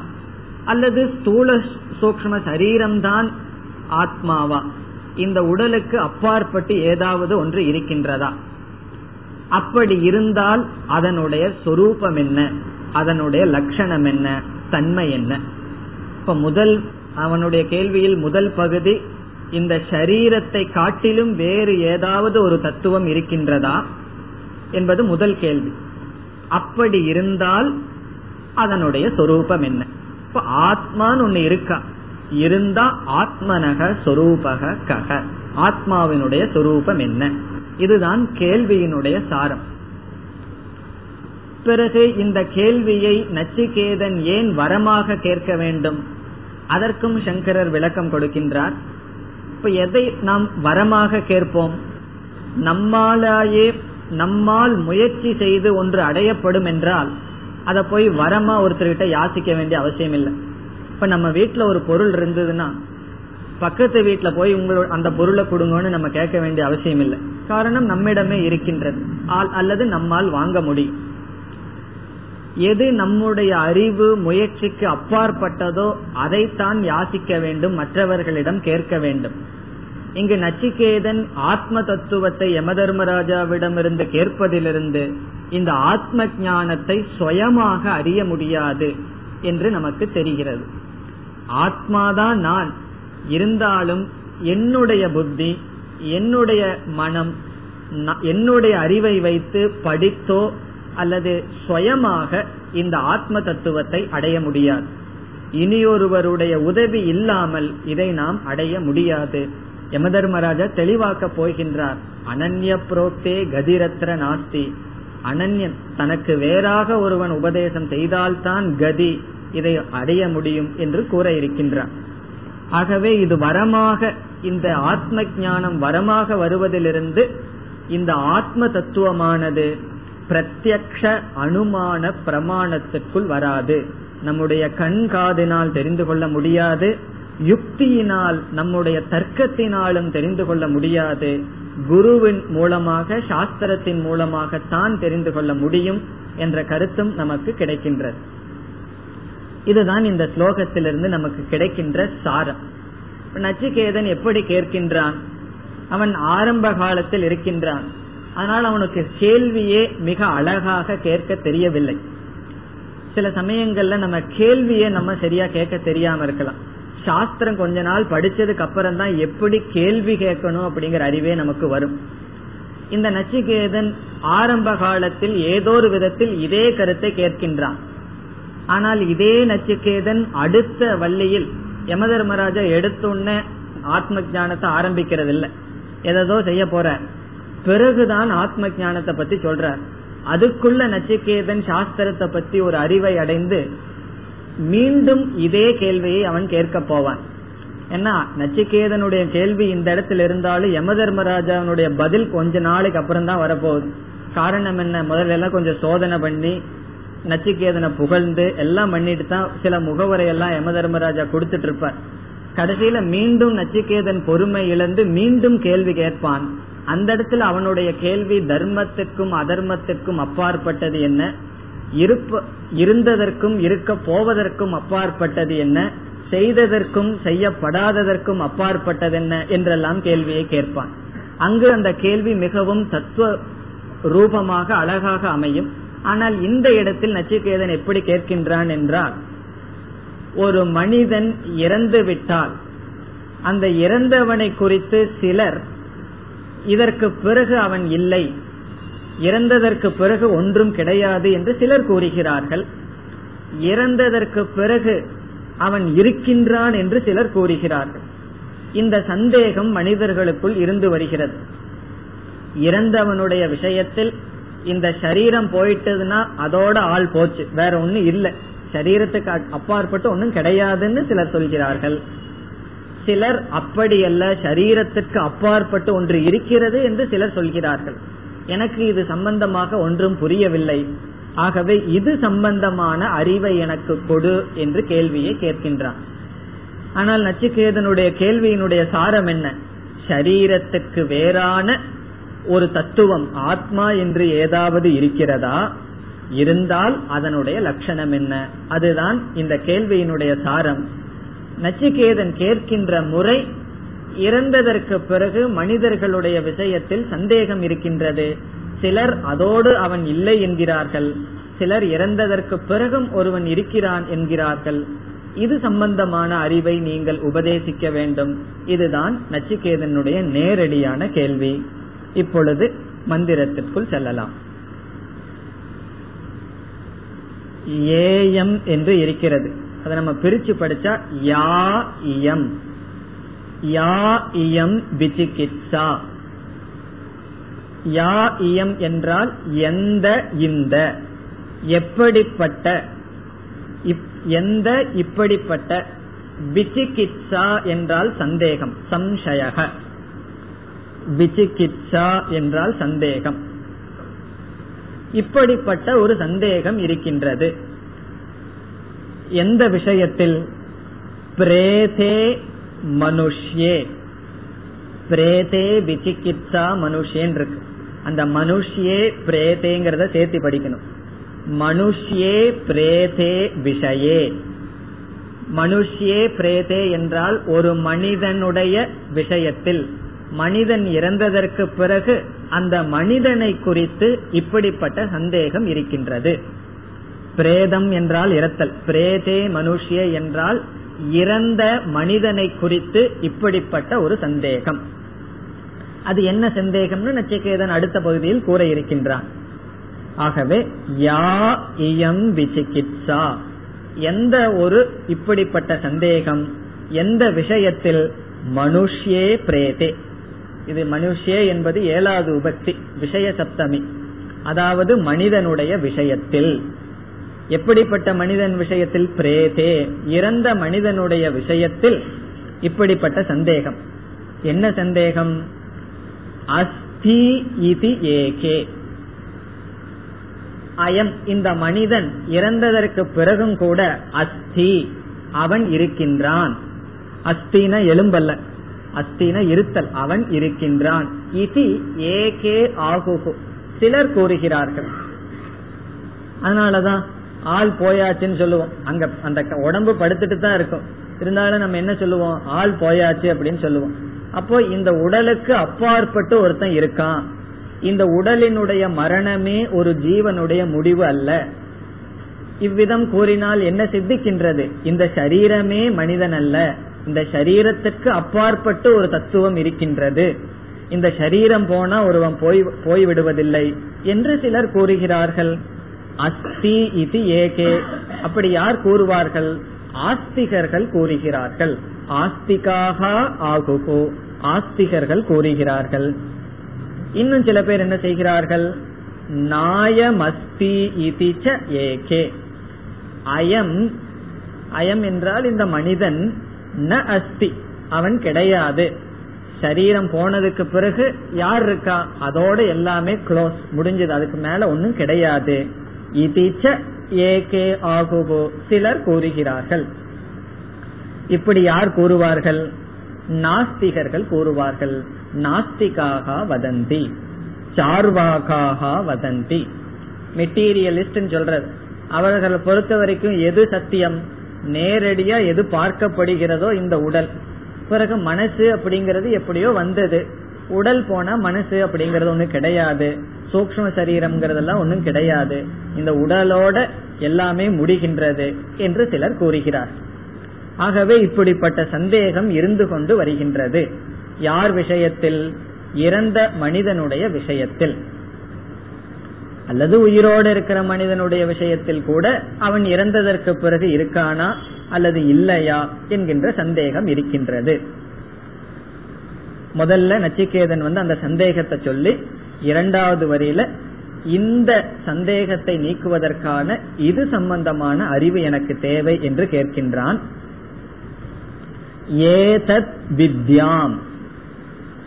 அல்லது ஸ்தூல சூக்ம சரீரம்தான் ஆத்மாவா? இந்த உடலுக்கு அப்பாற்பட்டு ஏதாவது ஒன்று இருக்கின்றதா? அப்படி இருந்தால் அதனுடைய சொரூபம் என்ன? அதனுடைய லட்சணம் என்ன? தன்மை என்ன? இப்ப முதல் அவனுடைய கேள்வியில் முதல் பகுதி இந்த சரீரத்தை காட்டிலும் வேறு ஏதாவது ஒரு தத்துவம் இருக்கின்றதா என்பது முதல் கேள்வி. அப்படி இருந்தால் அதனுடைய சொரூபம் என்ன? இப்ப ஆத்மான்னு ஒண்ணு இருக்கா? இருந்தா ஆத்மனக சொரூபக கக. ஆத்மாவினுடைய சொரூபம் என்ன? இதுதான் கேள்வியினுடைய சாரம். பிறகு இந்த கேள்வியை நச்சிகேதன் ஏன் வரமாக கேட்க வேண்டும்? அதற்கும் சங்கரர் விளக்கம் கொடுக்கின்றார். இப்ப எதை நாம் வரமாக கேட்போம்? நம்மாலேயே நம்மால் முயற்சி செய்து ஒன்று அடையப்படும் என்றால் அதை போய் வரமா ஒருத்தர்கிட்ட யாசிக்க வேண்டிய அவசியம் இல்லை. இப்ப நம்ம வீட்டுல ஒரு பொருள் இருந்ததுன்னா பக்கத்து வீட்டுல போய் உங்களோட அந்த பொருளை கொடுங்கன்னு நம்ம கேட்க வேண்டிய அவசியம் இல்லை. காரணம் நம்மிடமே இருக்கின்றது. அல்லது நம்மால் வாங்க முடியும். எது நம்முடைய அறிவு முயற்சிக்கு அப்பாற்பட்டதோ அதைத்தான் யாசிக்க வேண்டும் மற்றவர்களிடம் கேட்க வேண்டும். இங்கு நச்சிகேதன் ஆத்ம தத்துவத்தை யம தர்மராஜாவிடமிருந்து கேட்பதிலிருந்து இந்த ஆத்ம ஞானத்தை சுயமாக அறிய முடியாது என்று நமக்கு தெரிகிறது. ஆத்மாதான் நான். இருந்தாலும் என்னுடைய புத்தி என்னுடைய மனம் என்னுடைய அறிவை வைத்து படித்தோ அல்லது சுயமாக இந்த ஆத்ம தத்துவத்தை அடைய முடியாது. இனியொருவருடைய உதவி இல்லாமல் இதை நாம் அடைய முடியாது. யமதர்மராஜா தெளிவாக்க போகின்றார். அனன்ய புரோக்தே கதிரத்ர நாஸ்தி. அனன்யன் தனக்கு வேறாக ஒருவன் உபதேசம் செய்தால்தான் கதி இதை அடைய முடியும் என்று கூற இருக்கின்றார். ஆகவே இது வரமாக இந்த ஆத்ம ஞானம் வரமாக வருவதிலிருந்து இந்த ஆத்ம தத்துவமானது பிரத்யக்ஷ அனுமான பிரமாணத்திற்குள் வராது. நம்முடைய கண் காதினால் தெரிந்து கொள்ள முடியாது. யுக்தியினால் நம்முடைய தர்க்கத்தினாலும் தெரிந்து கொள்ள முடியாது. குருவின் மூலமாக சாஸ்திரத்தின் மூலமாகத்தான் தெரிந்து கொள்ள முடியும் என்ற கருத்தும் நமக்கு கிடைக்கின்றது. இதுதான் இந்த ஸ்லோகத்திலிருந்து நமக்கு கிடைக்கின்ற சாரம். நச்சிகேதன் எப்படி கேட்கின்றான்? அவன் ஆரம்ப காலத்தில் இருக்கின்றான். அதனால் அவனுக்கு கேள்வியே மிக அழகாக கேட்க தெரியவில்லை. சில சமயங்கள்ல நம்ம கேள்வியை நம்ம சரியா கேட்க தெரியாம இருக்கலாம். சாஸ்திரம் கொஞ்ச நாள் படிச்சதுக்கு அப்புறம் தான் எப்படி கேள்வி கேட்கணும் அப்படிங்கிற அறிவே நமக்கு வரும். இந்த நச்சிகேதன் ஆரம்ப காலத்தில் ஏதோ ஒரு விதத்தில் இதே கருத்தை கேட்கின்றான். ஆனால் இதே நச்சிகேதன் அடுத்த வள்ளியில் யமதர்மராஜா எடுத்துன்ன ஆத்ம ஜானத்தை ஆரம்பிக்கிறது இல்ல எதோ செய்ய போற பிறகுதான் ஆத்ம ஜானத்தை பத்தி சொல்றார். அதுக்குள்ள நச்சிகேதன் சாஸ்திரத்தை பத்தி ஒரு அறிவை அடைந்து மீண்டும் இதே கேள்வியை அவன் கேட்க போவான். ஏன்னா நச்சிகேதனுடைய கேள்வி இந்த இடத்துல இருந்தாலும் யம தர்மராஜாவுடைய பதில் கொஞ்ச நாளைக்கு அப்புறம் தான் வரப்போகுது. காரணம் என்ன? முதல்ல எல்லாம் கொஞ்சம் சோதனை பண்ணி நச்சிகேதனை புகழ்ந்து எல்லாம் பண்ணிட்டு தான் சில முகவரை எல்லாம் யம தர்மராஜா கொடுத்துட்டு இருப்பார். கடைசியில மீண்டும் நச்சிகேதன் பொறுமை இழந்து மீண்டும் கேள்வி கேட்பான். அந்த இடத்துல அவனுடைய கேள்வி தர்மத்திற்கும் அதர்மத்திற்கும் அப்பாற்பட்டது என்ன? இருப்ப இருந்ததற்கும் இருக்க போவதற்கும் அப்பாற்பட்டது என்ன? செய்ததற்கும் செய்யப்படாததற்கும் அப்பாற்பட்டது என்ன? என்றெல்லாம் கேள்வியை கேட்பான். அங்கு அந்த கேள்வி மிகவும் தத்துவ ரூபமாக அழகாக அமையும். ஆனால் இந்த இடத்தில் நச்சிகேதன் எப்படி கேட்கின்றான் என்றால் ஒரு மனிதன் இறந்து விட்டால் அந்த இறந்தவனை குறித்து சிலர் இதற்கு பிறகு அவன் இல்லை. இறந்ததற்கு பிறகு ஒன்றும் கிடையாது என்று சிலர் கூறுகிறார்கள். இறந்ததற்கு பிறகு அவன் இருக்கின்றான் என்று சிலர் கூறுகிறார்கள். இந்த சந்தேகம் மனிதர்களுக்குள் இருந்து வருகிறது. இறந்தவனுடைய விஷயத்தில் இந்த சரீரம் போயிட்டதுன்னா அதோட ஆள் போச்சு. வேற ஒண்ணு இல்லை. சரீரத்துக்கு அப்பாற்பட்டு ஒன்னும் கிடையாதுன்னு சிலர் சொல்கிறார்கள். சிலர் அப்படியல்ல சரீரத்துக்கு அப்பாற்பட்டு ஒன்று இருக்கிறது என்று சிலர் சொல்கிறார்கள். எனக்கு இது சம்பந்தமாக ஒன்றும் புரியவில்லை. ஆகவே இது சம்பந்தமான அறிவை எனக்கு கொடு என்று கேள்வியை கேட்கின்றான். ஆனால் நச்சுக்கேதனுடைய கேள்வியினுடைய சாரம் என்ன? சரீரத்துக்கு வேறான ஒரு தத்துவம் ஆத்மா என்று ஏதாவது இருக்கிறதா? இருந்தால் அதனுடைய லட்சணம் என்ன? அதுதான் இந்த கேள்வியினுடைய சாரம். நச்சிகேதன் கேட்கின்ற முறை இறந்ததற்கு பிறகு மனிதர்களுடைய விஷயத்தில் சந்தேகம் இருக்கின்றது. சிலர் அதோடு அவன் இல்லை என்கிறார்கள். சிலர் இறந்ததற்கு பிறகும் ஒருவன் இருக்கிறான் என்கிறார்கள். இது சம்பந்தமான அறிவை நீங்கள் உபதேசிக்க வேண்டும். இதுதான் நச்சிகேதனுடைய நேரடியான கேள்வி. இப்பொழுது மந்திரத்திற்குள் செல்லலாம். ஏயம் என்று இருக்கிறது. அதை நம்ம பிரிச்சு படிச்சா யா இயம். யா இயம் விசிகித்சா யா இயம் என்றால் எந்த இந்த. எப்படிப்பட்ட எந்த இப்படிப்பட்ட. விசிகித்சா என்றால் சந்தேகம் சம்சயக. விசிகித்சா என்றால் சந்தேகம். இப்படிப்பட்ட ஒரு சந்தேகம் இருக்கின்றது. எந்த விஷயத்தில்? பிரேதே மனுஷ்யே. பிரேதே விசிகித்சா மனுஷேன் இருக்கு அந்த மனுஷ்யே பிரேதேங்கிறத சேர்த்து படிக்கணும். மனுஷ்யே பிரேதே விஷயே. மனுஷ்யே பிரேதே என்றால் ஒரு மனிதனுடைய விஷயத்தில். மனிதன் இறந்ததற்கு பிறகு அந்த மனிதனை குறித்து இப்படிப்பட்ட சந்தேகம் இருக்கின்றது. பிரேதம் என்றால் இறத்தல் பிரேதே மனுஷிய என்றால் இறந்த மனிதனை குறித்து இப்படிப்பட்ட ஒரு சந்தேகம். அது என்ன சந்தேகம்னு நச்சிகேதன் அடுத்த பகுதியில் கூற இருக்கின்றான். ஆகவே யா இயம் விசிகித்சா எந்த ஒரு இப்படிப்பட்ட சந்தேகம் எந்த விஷயத்தில் மனுஷ்யே பிரேதே. இது மனுஷ்யே என்பது ஏழாவது உபக்தி விஷய சப்தமி அதாவது மனிதனுடைய விஷயத்தில். எப்படிப்பட்ட மனிதன் விஷயத்தில் பிரேதே? இறந்த மனிதனுடைய விஷயத்தில் இப்படிப்பட்ட சந்தேகம். என்ன சந்தேகம்? அஸ்தி இது ஏகே. அயம் இந்த மனிதன் இறந்ததற்கு பிறகும் கூட அஸ்தி அவன் இருக்கின்றான். அஸ்தின எலும்பல்ல. அஸ்தின இருத்தல் அவன் இருக்கின்றான். இது ஏகே ஆகுகு. சிலர் கூறுகிறார்கள். அதனாலதான் ஆள் போயாச்சுன்னு சொல்லுவோம். அங்க அந்த உடம்பு படுத்துட்டு தான் இருக்கும். இருந்தாலும் நம்ம என்ன சொல்லுவோம்? ஆள் போயாச்சு அப்படின்னு சொல்லுவோம். அப்போ இந்த உடலுக்கு அப்பாற்பட்டு ஒருத்தன் இருக்கான். இந்த உடலினுடைய மரணமே ஒரு ஜீவனுடைய முடிவு அல்ல. இவ்விதம் கூறினால் என்ன சித்திக்கின்றது? இந்த சரீரமே மனிதன் அல்ல. இந்த சரீரத்துக்கு அப்பாற்பட்டு ஒரு தத்துவம் இருக்கின்றது. இந்த சரீரம் போனா ஒருவன் போய் போய் விடுவதில்லை என்று சிலர் கூறுகிறார்கள். அஸ்தி இது ஏகே. அப்படி யார் கூறுவார்கள்? ஆஸ்திகர்கள் கூறுகிறார்கள். ஆஸ்திகாக ஆகுகோ. ஆஸ்திகர்கள் கூறுகிறார்கள். இன்னும் சில பேர் என்ன செய்கிறார்கள்? நாயமஸ்தி இது ஏகே. அயம் அயம் என்றால் இந்த மனிதன் ந அஸ்தி. அவன் கிடையாது. சரீரம் போனதுக்கு பிறகு யார் இருக்கா? அதோட எல்லாமே க்ளோஸ் முடிஞ்சது. அதுக்கு மேல ஒன்னும் கிடையாது. இதிச்ச ஏகே ஆகுவோ சிலர் கூறுகிறார்கள் இப்படி யார் கூறுவார்கள்? நாஸ்திகர்கள் கூறுவார்கள். நாஸ்திகாக வதந்தி சார்வாகாக வதந்தி. மெட்டீரியலிஸ்ட் சொல்றது அவர்களை பொறுத்த வரைக்கும் எது சத்தியம்? நேரடியா எது பார்க்கப்படுகிறதோ இந்த உடல். பிறகு மனசு அப்படிங்கறது எப்படியோ வந்தது. உடல் போனா மனசு அப்படிங்கறது ஒண்ணு கிடையாது. சூக்ம சரீரம்ங்கிறதெல்லாம் ஒன்றும் கிடையாது. இந்த உடலோட எல்லாமே முடிகின்றது என்று சிலர் கூறுகிறார். ஆகவே இப்படிப்பட்ட சந்தேகம் இருந்து கொண்டு வருகின்றது. யார் விஷயத்தில்? இறந்த மனிதனுடைய விஷயத்தில். அல்லது உயிரோடு இருக்கிற மனிதனுடைய விஷயத்தில் கூட அவன் இறந்ததற்கு பிறகு இருக்கானா? அல்லது இல்லையா? என்கின்ற சந்தேகம் இருக்கின்றது. முதல்ல நச்சிகேதன் வந்து அந்த சந்தேகத்தை சொல்லி இரண்டாவது வரியில இந்த சந்தேகத்தை நீக்குவதற்கான இது சம்பந்தமான அறிவு எனக்கு தேவை என்று கேட்கின்றான். ஏதத் வித்யாம்.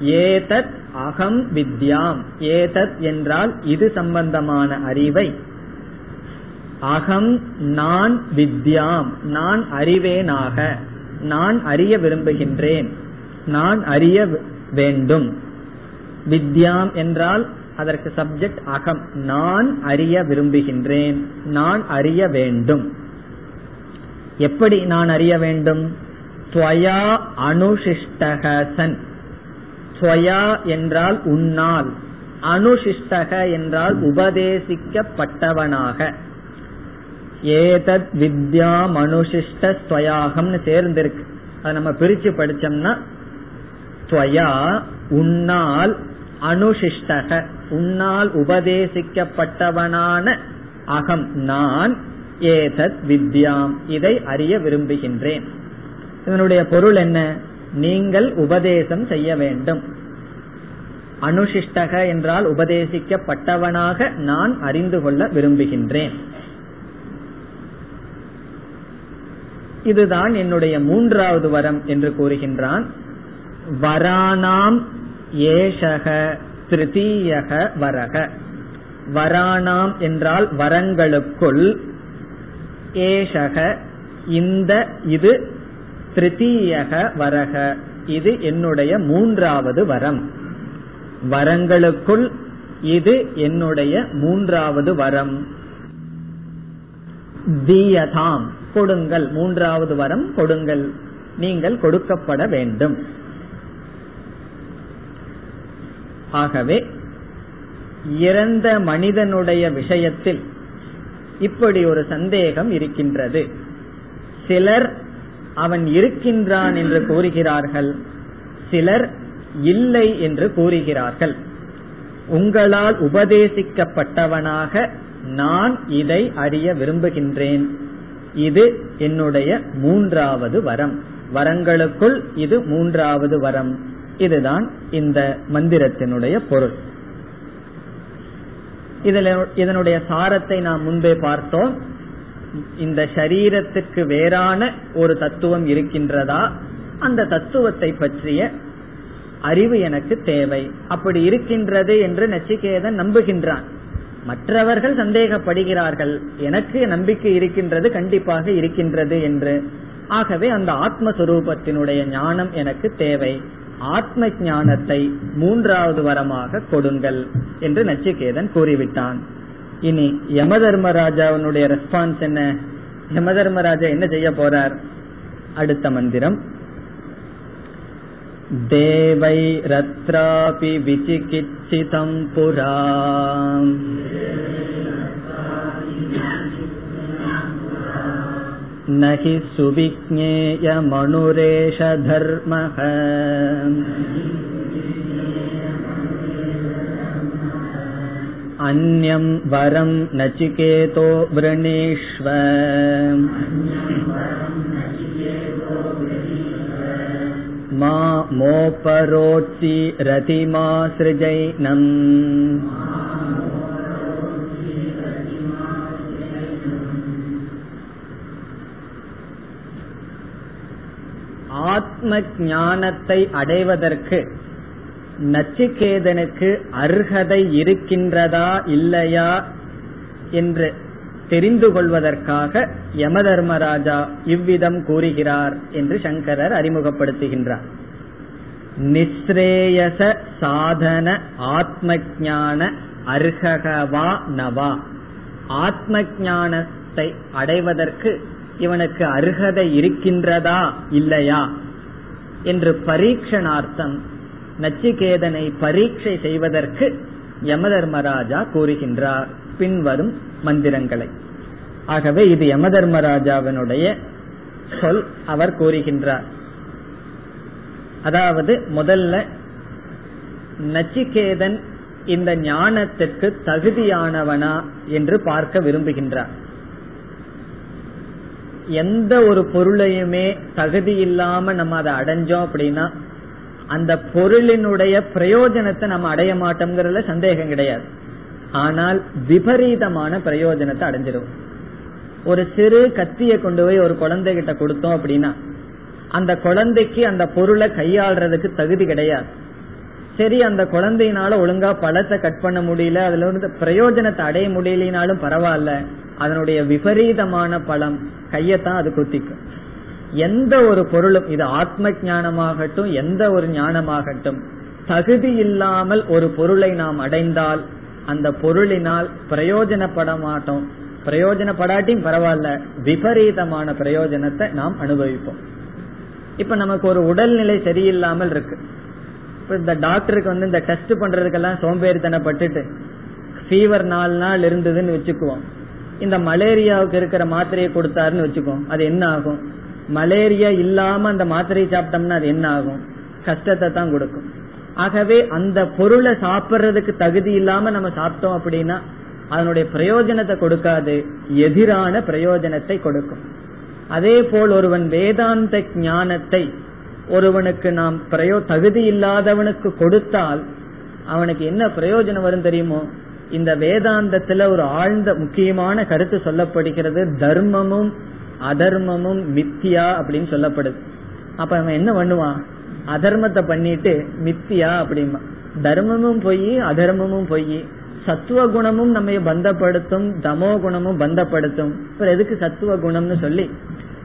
ஏதத் அகம் வித்யாம். ஏதத் என்றால் இது சம்பந்தமான அறிவை. அகம் நான் வித்யாம். நான் அறிவேனாக. நான் அறிய விரும்புகின்றேன். நான் அறிய வேண்டும். வித்யாம் என்றால் அதற்கு சப்ஜெக்ட் அகம். நான் அறிய விரும்புகின்றேன். நான் அறிய வேண்டும். எப்படி நான் அறிய வேண்டும்? ஸ்வயா அனுஷிஷ்டகசன். ஸ்வயா என்றால் உன்னால். அனுஷிஷ்டக என்றால் உபதேசிக்கப்பட்டவனாக. ஏதத் வித்யாம் அனுஷிஷ்ட ஸ்வயாகம்னு சேர்ந்திருக்கு. அதை நம்ம பிரிச்சு படிச்சோம்னா துவயா உன்னால் அனுஷிஷ்டக உன்னால் உபதேசிக்கப்பட்டவனான அகம் நான் ஏதத் வித்யாம். இதை அறிய விரும்புகின்றேன். இதனுடைய பொருள் என்ன? நீங்கள் உபதேசம் செய்ய வேண்டும். அனுஷிஷ்டக என்றால் உபதேசிக்கப்பட்டவனாக நான் அறிந்து கொள்ள விரும்புகின்றேன். இதுதான் என்னுடைய மூன்றாவது வரம் என்று கூறுகின்றான். வராணாம் ஏஷக திருத்தீயக வரக. வராணாம் என்றால் வரங்களுக்குள் ஏஷக இந்த இது திருத்தீயக வரக. இது என்னுடைய மூன்றாவது வரம். வரங்களுக்குள் இது என்னுடைய மூன்றாவது வரம். தீயதாம் கொடுங்கள். மூன்றாவது வரம் கொடுங்கள். நீங்கள் கொடுக்கப்பட வேண்டும். ஆகவே இறந்த மனிதனுடைய விஷயத்தில் இப்படி ஒரு சந்தேகம் இருக்கின்றது. சிலர் அவன் இருக்கின்றான் என்று கூறுகிறார்கள் சிலர் இல்லை என்று கூறுகிறார்கள். உங்களால் உபதேசிக்கப்பட்டவனாக நான் இதை அறிய விரும்புகின்றேன். இது என்னுடைய மூன்றாவது வரம். வரங்களுக்குள் இது மூன்றாவது வரம். இதுதான் இந்த மந்திரத்தினுடைய பொருள். இதுல இதனுடைய சாரத்தை நாம் முன்பே பார்த்தோம். இந்த சரீரத்துக்கு வேறான ஒரு தத்துவம் இருக்கின்றதா? அந்த தத்துவத்தை பற்றிய அறிவு எனக்கு தேவை. அப்படி இருக்கின்றது என்று நச்சிகேதன் நம்புகின்றான். மற்றவர்கள் சந்தேகப்படுகிறார்கள். எனக்கு நம்பிக்கை இருக்கின்றது கண்டிப்பாக இருக்கின்றது என்று. ஆகவே அந்த ஆத்மஸ்வரூபத்தினுடைய ஞானம் எனக்கு தேவை. ஆத்ம ஞானத்தை மூன்றாவது வரமாக கொடுங்கள் என்று நச்சிகேதன் கூறிவிட்டான் இனி யம தர்மராஜாவினுடைய ரெஸ்பான்ஸ் என்ன யம தர்மராஜா என்ன செய்ய போறார் அடுத்த மந்திரம் देवैरत्रापि विचिकित्सितं पुरा न हि सुविज्ञेयमनुरेष धर्मः अन्यं वरं नचिकेतो वृणीष्व मा मोपरोत्सि रतिमा सृजैनम् ஆத்ம ஞானத்தை அடைவதற்கு நச்சிகேதனுக்கு அர்ஹதை இருக்கின்றதா இல்லையா என்று தெரிந்து கொள்வதற்காக யம தர்மராஜா இவ்விதம் கூறுகிறார் என்று சங்கரர் அறிமுகப்படுத்துகின்றார். நிஸ்ரேயச சாதன ஆத்ம ஞான அர்ஹகவா நவா ஆத்ம ஞானத்தை அடைவதற்கு இவனுக்கு அருகதை இருக்கின்றதா இல்லையா? என்று பரீட்சணார்த்தம் நச்சிகேதனை பரீட்சை செய்வதற்கு யமதர்மராஜா கூறுகின்றார். பின்வரும் மந்திரங்களை. ஆகவே இது யமதர்மராஜாவினுடைய சொல் அவர் கூறுகின்றார். அதாவது முதல்ல நச்சிகேதன் இந்த ஞானத்திற்கு தகுதியானவனா என்று பார்க்க விரும்புகின்றார். எந்த ஒரு பொருளையுமே தகுதி இல்லாம நம்ம அதை அடைஞ்சோம் அப்படின்னா அந்த பொருளினுடைய பிரயோஜனத்தை நம்ம அடைய மாட்டோம்ங்கிறதுல சந்தேகம் கிடையாது. ஆனால் விபரீதமான பிரயோஜனத்தை அடைஞ்சிடும் ஒரு சிறு கத்தியை கொண்டு போய் ஒரு குழந்தைகிட்ட கொடுத்தோம் அப்படின்னா அந்த குழந்தைக்கு அந்த பொருளை கையாளுறதுக்கு தகுதி கிடையாது. சரி அந்த குழந்தையினால ஒழுங்கா பழத்தை கட் பண்ண முடியல அதுல இருந்து பிரயோஜனத்தை அடைய முடியலனாலும் பரவாயில்ல அதனுடைய விபரீதமான பலம் கையத்தான் அது குத்திக்கும். எந்த ஒரு பொருளும் இது ஆத்ம ஞானமாகட்டும் எந்த ஒரு ஞானமாகட்டும் தகுதி இல்லாமல் ஒரு பொருளை நாம் அடைந்தால் அந்த பொருளினால் பிரயோஜனப்பட மாட்டோம். பிரயோஜனப்படாட்டியும் பரவாயில்ல விபரீதமான பிரயோஜனத்தை நாம் அனுபவிப்போம். இப்ப நமக்கு ஒரு உடல்நிலை சரியில்லாமல் இருக்கு. இப்ப இந்த டாக்டருக்கு வந்து இந்த டெஸ்ட் பண்றதுக்கெல்லாம் சோம்பேறித்தனப்பட்டுட்டு ஃபீவர் நாலு நாள் இருந்ததுன்னு வச்சுக்குவோம். இந்த மலேரியாவுக்கு இருக்கிற மாத்திரையை கொடுத்தாருன்னு வச்சுக்கோ அது என்ன ஆகும்? மலேரியா இல்லாம அந்த மாத்திரையை சாப்பிட்டோம்னா அது என்ன ஆகும்? கஷ்டத்தை தான் கொடுக்கும். ஆகவே அந்த பொருளை சாப்பிட்றதுக்கு தகுதி இல்லாம நம்ம சாப்பிட்டோம் அப்படின்னா அதனுடைய பிரயோஜனத்தை கொடுக்காது எதிரான பிரயோஜனத்தை கொடுக்கும். அதே போல் ஒருவன் வேதாந்த ஞானத்தை ஒருவனுக்கு நாம் பிரயோ தகுதி இல்லாதவனுக்கு கொடுத்தால் அவனுக்கு என்ன பிரயோஜனம் வரும் தெரியுமோ? இந்த வேதாந்தத்துல ஒரு ஆழ்ந்த முக்கியமான கருத்து சொல்லப்படுகிறது தர்மமும் அதர்மமும் மித்தியா அப்படின்னு சொல்லப்படுது. அப்ப அவன் என்ன பண்ணுவான்? அதர்மத்தை பண்ணிட்டு மித்தியா அப்படிமா தர்மமும் பொய் அதர்மமும் பொய். சத்துவ குணமும் நம்ம பந்தப்படுத்தும் தமோ குணமும் பந்தப்படுத்தும். எதுக்கு சத்துவ குணம்னு சொல்லி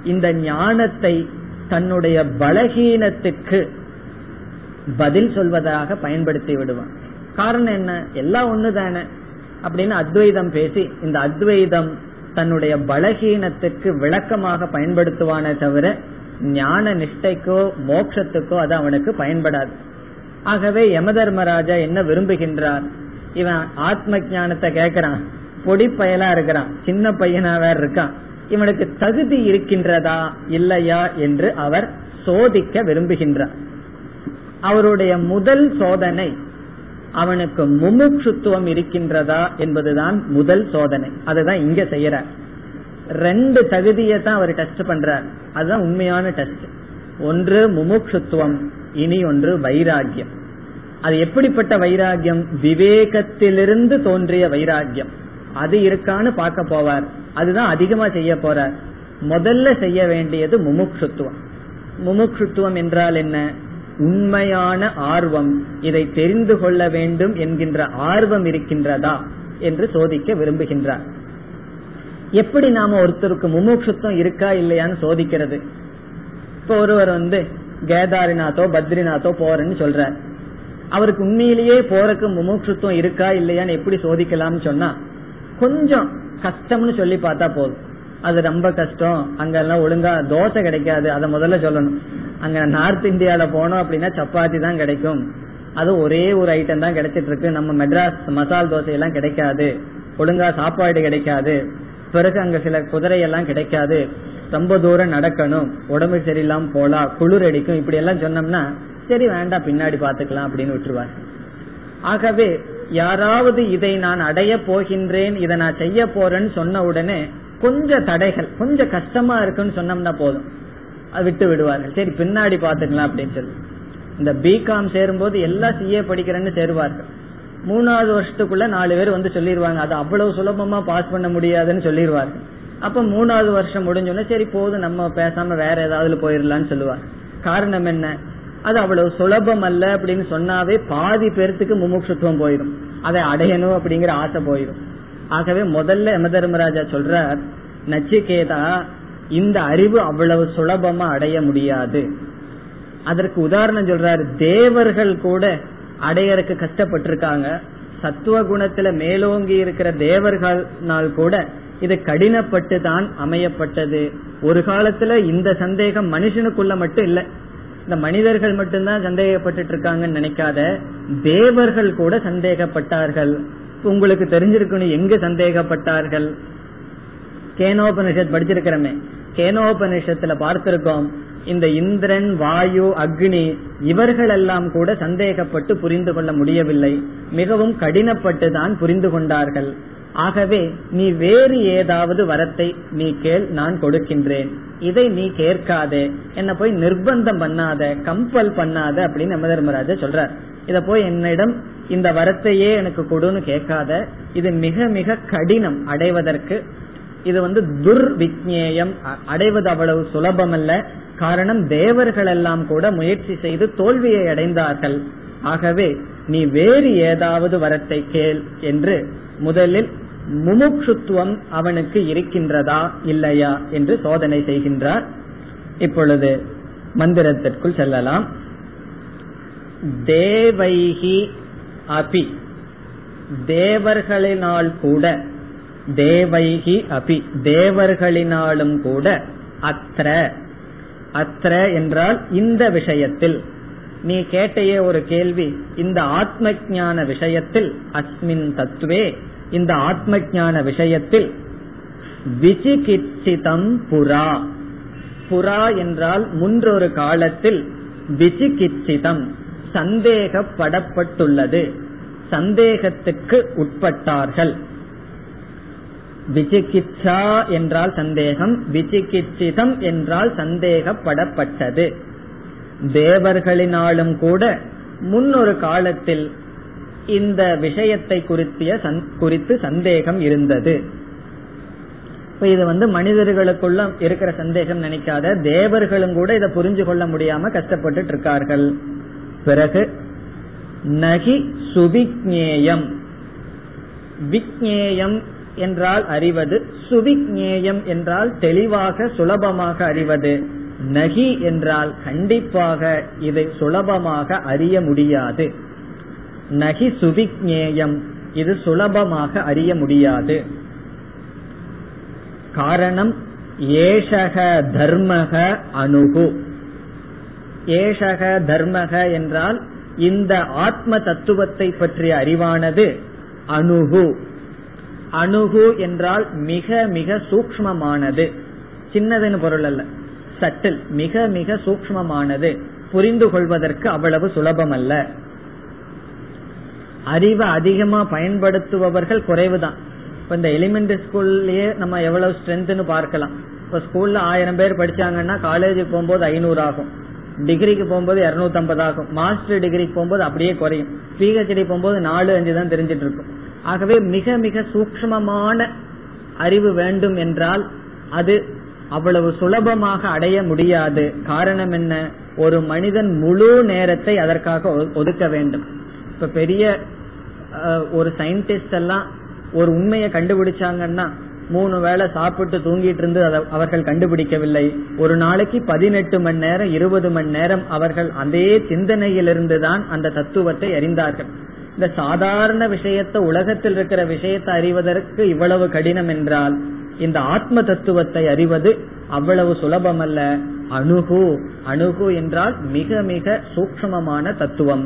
இந்த ஞானத்தை தன்னுடைய பலகீனத்துக்கு பதில் சொல்வதாக பயன்படுத்தி விடுவான். காரணம் என்ன? எல்லாம் ஒண்ணு தானே அப்படின்னு அத்வைதம் பேசி இந்த அத்வைதம் தன்னுடைய பலகீனத்துக்கு விளக்கமாக பயன்படுத்துவானே தவிர ஞான நிஷ்டைக்கோ மோட்சத்துக்கோ அது அவனுக்கு பயன்படாது. ஆகவே யமதர்மராஜா என்ன விரும்புகின்றார்? இவன் ஆத்ம ஞானத்தை கேக்குறான். பொடி பயலா இருக்கிறான். சின்ன பையனா வேற இருக்கான். இவனுக்கு தகுதி இருக்கின்றதா இல்லையா என்று அவர் சோதிக்க விரும்புகின்றார். அவருடைய முதல் சோதனை அவனுக்கு முமுட்சுத்துவம் இருக்கின்றதா என்பதுதான் முதல் சோதனை. அதுதான் இங்க செய்யறார் ரெண்டு தகுதியை தான் அவர் டெஸ்ட் பண்றார். அதுதான் உண்மையான டெஸ்ட் ஒன்று முமுட்சுத்துவம் இனி ஒன்று வைராகியம் அது எப்படிப்பட்ட வைராகியம் விவேகத்திலிருந்து தோன்றிய வைராகியம் அது இருக்கான்னு பார்க்க போவார். அதுதான் அதிகமா செய்ய போறார். முதல்ல செய்ய வேண்டியது முமுட்சுத்துவம். முமுட்சுத்துவம் என்றால் என்ன? உண்மையான ஆர்வம் இதை தெரிந்து கொள்ள வேண்டும் என்கின்ற ஆர்வம் இருக்கின்றதா என்று சோதிக்க விரும்புகின்றார். எப்படி நாம ஒருத்தருக்கு முமுட்சுத்தம் இருக்கா இல்லையான்னு சோதிக்கிறது. இப்ப ஒருவர் வந்து கேதாரிநாத்தோ பத்ரிநாத்தோ போறேன்னு சொல்றார். அவருக்கு உண்மையிலேயே போறக்கு முமுட்சுத்துவம் இருக்கா இல்லையான்னு எப்படி சோதிக்கலாம்னு சொன்னா கொஞ்சம் கஷ்டம்னு சொல்லி பார்த்தா போதும். அது ரொம்ப கஷ்டம். அங்கெல்லாம் ஒழுங்கா தோசை கிடைக்காது. அதை முதல்ல சொல்லணும். அங்க நார்த் இந்தியால போனோம் அப்படின்னா சப்பாத்தி தான் கிடைக்கும். அது ஒரே ஒரு ஐட்டம் தான் கிடைச்சிட்டு இருக்கு. நம்ம மெட்ராஸ் மசால் தோசை எல்லாம் கிடைக்காது. ஒழுங்கா சாப்பாடு கிடைக்காது. பிறகு அங்க சில குதிரையெல்லாம் கிடைக்காது. ரொம்ப தூரம் நடக்கணும். உடம்பு சரியில்லாம போலாம் குளிர் அடிக்கும். இப்படி எல்லாம் சொன்னோம்னா சரி வேண்டாம் பின்னாடி பாத்துக்கலாம் அப்படின்னு விட்டுருவாங்க. ஆகவே யாராவது இதை நான் அடைய போகின்றேன் இதை நான் செய்ய போறேன்னு சொன்ன உடனே கொஞ்சம் தடைகள் கொஞ்சம் கஷ்டமா இருக்குன்னு சொன்னோம்னா போதும். விட்டு விடுவார்கள். சரி பின்னாடி பாத்துக்கலாம் அப்படின்னு சொல்லி. இந்த பிகாம் சேரும் போது எல்லாம் சிஏ படிக்கிறேன்னு சேருவார்கள். மூணாவது வருஷத்துக்குள்ள நாலு பேர் வந்து சொல்லிடுவாங்க அது அவ்வளவு சுலபமா பாஸ் பண்ண முடியாதுன்னு சொல்லிடுவார்கள் அப்ப மூணாவது வருஷம் முடிஞ்சோடனே சரி போதும் நம்ம பேசாம வேற ஏதாவது போயிடலாம்னு சொல்லுவார். காரணம் என்ன? அது அவ்வளவு சுலபம் அல்ல அப்படின்னு சொன்னாவே பாதி பேர்த்துக்கு முமுட்சுத்துவம் போயிடும் அதை அடையணும் அப்படிங்கிற ஆசை போயிடும் ஆகவே முதல்ல யமதர்மராஜா சொல்றார் நச்சிகேதா இந்த அறிவு அவ்வளவு சுலபமா அடைய முடியாது. அதற்கு உதாரணம் சொல்றாரு தேவர்கள் கூட அடையறக்கு கஷ்டப்பட்டிருக்காங்க. சத்துவ குணத்துல மேலோங்கி இருக்கிற தேவர்கள்னால் கூட இது கடினப்பட்டு தான் அமையப்பட்டது. ஒரு காலத்துல இந்த சந்தேகம் மனுஷனுக்குள்ள மட்டும் இல்ல. இந்த மனிதர்கள் மட்டும்தான் சந்தேகப்பட்டு இருக்காங்கன்னு நினைக்காத தேவர்கள் கூட சந்தேகப்பட்டார்கள். உங்களுக்கு தெரிஞ்சிருக்கணும் எங்க சந்தேகப்பட்டார்கள்? கேனோபனிஷத் படிச்சிருக்கிறமே. கேனோபனிஷத்துல பார்த்திருக்கோம் இந்த இந்திரன் வாயு அக்னி இவர்கள் எல்லாம் கூட சந்தேகப்பட்டு புரிந்து கொள்ள முடியவில்லை. மிகவும் கடினப்பட்டு தான் புரிந்து கொண்டார்கள். ஆகவே நீ வேறு ஏதாவது வரத்தை நீ கேள் நான் கொடுக்கின்றேன். இதை நீ கேட்காதே. என்ன போய் நிர்பந்தம் பண்ணாத கம்பல் பண்ணாத அப்படின்னு நம்ம தர்மராஜா சொல்றார். இத போய் என்னிடம் இந்த வரத்தையே எனக்கு கொடுன்னு கேட்காத இது மிக மிக கடினம் அடைவதற்கு. இது வந்து துர்விக்னேயம் அடைவது அவ்வளவு சுலபம் அல்ல காரணம் தேவர்கள் எல்லாம் கூட முயற்சி செய்து தோல்வியை அடைந்தார்கள். ஆகவே நீ வேறு ஏதாவது வரத்தை கேள் என்று முதலில் முமுட்சுத்துவம் அவனுக்கு இருக்கின்றதா இல்லையா என்று சோதனை செய்கின்றார். இப்பொழுது மந்திரத்திற்குள் செல்லலாம். தேவைகி அபி. தேவர்களினால் கூட தேவைகி அபி. தேவர்களினாலும் கூட அத்ர. அத்ர என்றால் இந்த விஷயத்தில். நீ கேட்டையே ஒரு கேள்வி இந்த ஆத்ம ஞான விஷயத்தில் அஸ்மின் தத்துவே இந்த ஆத்ம ஞான விஷயத்தில் விசிகிச்சிதம் புரா. புரா என்றால் முன்றொரு காலத்தில் விசிகிச்சிதம். சந்தேகப்படப்பட்டுள்ளது. சந்தேகத்துக்கு உட்பட்டார்கள். விசிகிச்சா என்றால் சந்தேகம் விசிகிச்சிதம் என்றால் சந்தேகப்படப்பட்டது. தேவர்களினாலும் கூட முன்னொரு காலத்தில் இந்த விஷயத்தை குறித்திய குறித்து சந்தேகம் இருந்தது. இப்ப இது வந்து மனிதர்களுக்குள்ள இருக்கிற சந்தேகம் நினைக்காத தேவர்களும் கூட இதை புரிஞ்சு கொள்ள முடியாம கஷ்டப்பட்டு இருக்கார்கள். பிறகு நகி சுவிக்ஞேயம். விக்ஞேயம் என்றால் அறிவது சுவிக்ஞேயம் என்றால் தெளிவாக சுலபமாக அறிவது. நகி என்றால் கண்டிப்பாக இதை சுலபமாக அறிய முடியாது. நகி சுவிக்ஞேயம் இது சுலபமாக அறிய முடியாது. காரணம் ஏஷக தர்மக அணுகு. ஏஷக தர்மக என்றால் இந்த ஆத்ம தத்துவத்தை பற்றிய அறிவானது அணுகு. அணுகு என்றால் மிக மிக சூக்மமானது சின்னதுன்னு பொருள் அல்ல. சட்டில் மிக மிக சூக்மமானது புரிந்து கொள்வதற்கு அவ்வளவு சுலபம் அல்ல. அறிவை அதிகமா பயன்படுத்துபவர்கள் குறைவுதான். இப்ப இந்த எலிமெண்டரி ஸ்கூல்லயே நம்ம எவ்வளவு ஸ்ட்ரென்த்னு பார்க்கலாம். இப்ப ஸ்கூல்ல ஆயிரம் பேர் படிச்சாங்கன்னா காலேஜுக்கு போகும்போது ஐநூறு ஆகும். டிகிரிக்கு போகும்போது இருநூத்தி ஐம்பது ஆகும். மாஸ்டர் டிகிரிக்கு போகும்போது அப்படியே குறையும். பிஹெச்டி போகும்போது நாலு அஞ்சு தான் தெரிஞ்சிட்டு இருக்கும். ஆகவே மிக மிக சூக்மமான அறிவு வேண்டும் என்றால் அது அவ்வளவு சுலபமாக அடைய முடியாது. காரணம் என்ன? ஒரு மனிதன் முழு நேரத்தை அதற்காக ஒதுக்க வேண்டும். இப்ப பெரிய ஒரு சயின்டிஸ்ட் எல்லாம் ஒரு உண்மையை கண்டுபிடிச்சாங்கன்னா மூணு வேளை சாப்பிட்டு தூங்கிட்டு இருந்து அவர்கள் கண்டுபிடிக்கவில்லை. ஒரு நாளைக்கு பதினெட்டு மணி நேரம் இருபது மணி நேரம் அவர்கள் அதே சிந்தனையிலிருந்து தான் அந்த தத்துவத்தை அறிந்தார்கள். இந்த சாதாரண விஷயத்தை உலகத்தில் இருக்கிற விஷயத்தை அறிவதற்கு இவ்வளவு கடினம் என்றால் இந்த ஆத்ம தத்துவத்தை அறிவது அவ்வளவு சுலபம் அல்ல அணுகு அணுகு என்றால் மிக மிக சூக்மமான தத்துவம்.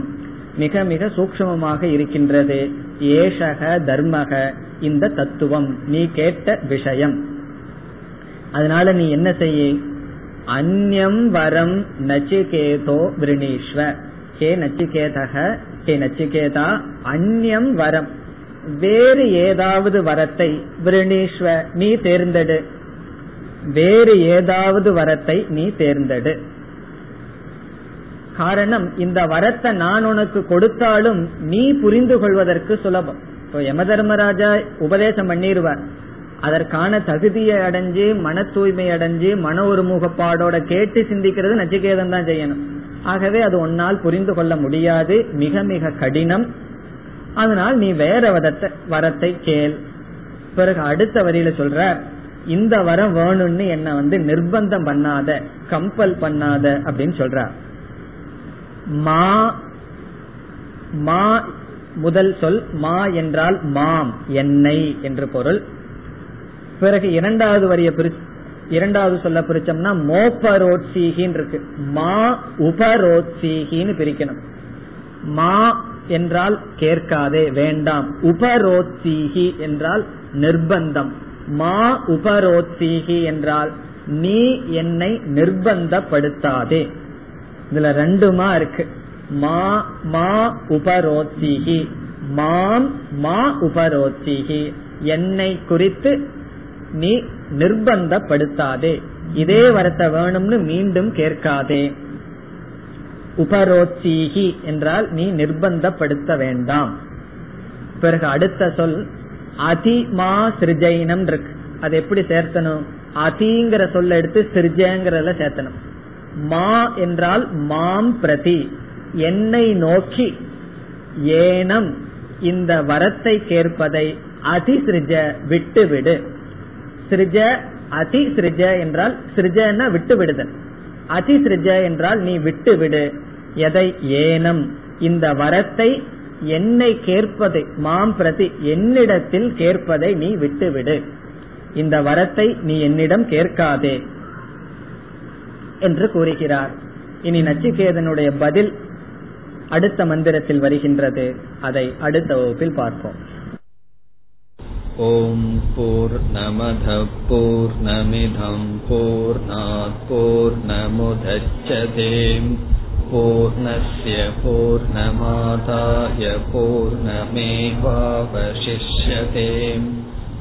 மிக மிக சூக்மமாக இருக்கின்றது. ஏஷக தர்மக இந்த தத்துவம். நீ கேட்ட விஷயம். அதனால நீ என்ன செய்ய? அந்யம் வரம் நச்சிகேதோ விரணீஸ்வ ஹே நச்சிகேதக ஹே நச்சிகேதா அந்யம் வரம். வேறு ஏதாவது வரத்தை விரணீஸ்வ நீ தேர்ந்தெடு. வேறு ஏதாவது வரத்தை நீ தேர்ந்தெடு. காரணம் இந்த வரத்தை நான் உனக்கு கொடுத்தாலும் நீ புரிந்து கொள்வதற்கு சுலபம். இப்போ யம தர்மராஜா உபதேசம் பண்ணிடுவார் அதற்கான தகுதியை அடைஞ்சு மன தூய்மை அடைஞ்சு மன ஒருமுகப்பாடோட கேட்டு சிந்திக்கிறது நச்சிகேதம் தான் செய்யணும். ஆகவே அது உன்னால் புரிந்து கொள்ள முடியாது. மிக மிக கடினம். அதனால் நீ வேற வரத்தை வரத்தை கேள். பிறகு அடுத்த வரியில சொல்ற இந்த வரம் வேணும்னு என்ன வந்து நிர்பந்தம் பண்ணாத கம்பல் பண்ணாத அப்படின்னு சொல்ற மா மா முதல் சொல் மா என்றால் மாம் என்னை என்று பொருள். பிறகு இரண்டாவது வரிய இரண்டாவது சொல்ல பிரிச்சோம்னா மோபரோத்சீகின்னு இருக்கு. மா உபரோத்சீகின்னு பிரிக்கணும். மா என்றால் கேட்காதே வேண்டாம். உபரோத்சீகி என்றால் நிர்பந்தம். மா உபரோத்சீகி என்றால் நீ என்னை நிர்பந்தப்படுத்தாதே. இதுல ரெண்டுமா இருக்கு. மா மா உபரோத்திகி. மாம் மா உபரோத்திகி. என்னை குறித்து நீ நிர்பந்தப்படுத்தாதே. இதே வரத்தை வேணும்னு மீண்டும் கேட்காதே. உபரோத்சீகி என்றால் நீ நிர்பந்தப்படுத்த வேண்டாம். பிறகு அடுத்த சொல் அதிமா சிருஜைனம் இருக்கு. அது எப்படி சேர்த்தணும்? அதிங்கிற சொல்ல எடுத்து சிருஜங்கிறத சேர்த்தணும். மா என்றால் மாம் பிரதி. என்னை நோக்கி ஏனம் இந்த வரத்தை கேட்பதை அதிசிருஜ விட்டுவிடு. சிருஜ அதி சிருஜ என்றால் சிருஜன்னா விட்டு விடுதல் அதிசிருஜ என்றால் நீ விட்டு விடு எதை? ஏனம். இந்த வரத்தை என்னை கேட்பதை மாம் பிரதி என்னிடத்தில் கேட்பதை நீ விட்டுவிடு. இந்த வரத்தை நீ என்னிடம் கேட்காதே. என்று கூறுகிறார். இனி நச்சிகேதனுடைய பதில் அடுத்த மந்திரத்தில் வருகின்றது. அதை அடுத்த வகுப்பில் பார்ப்போம். ஓம் போர் நமத போர் நமிதம் போர் நாற்போர் நமுதச்சதேம் பூர்ணய பூர்ணமாதாய பூர்ணமேவாவசிஷ்யதேம்.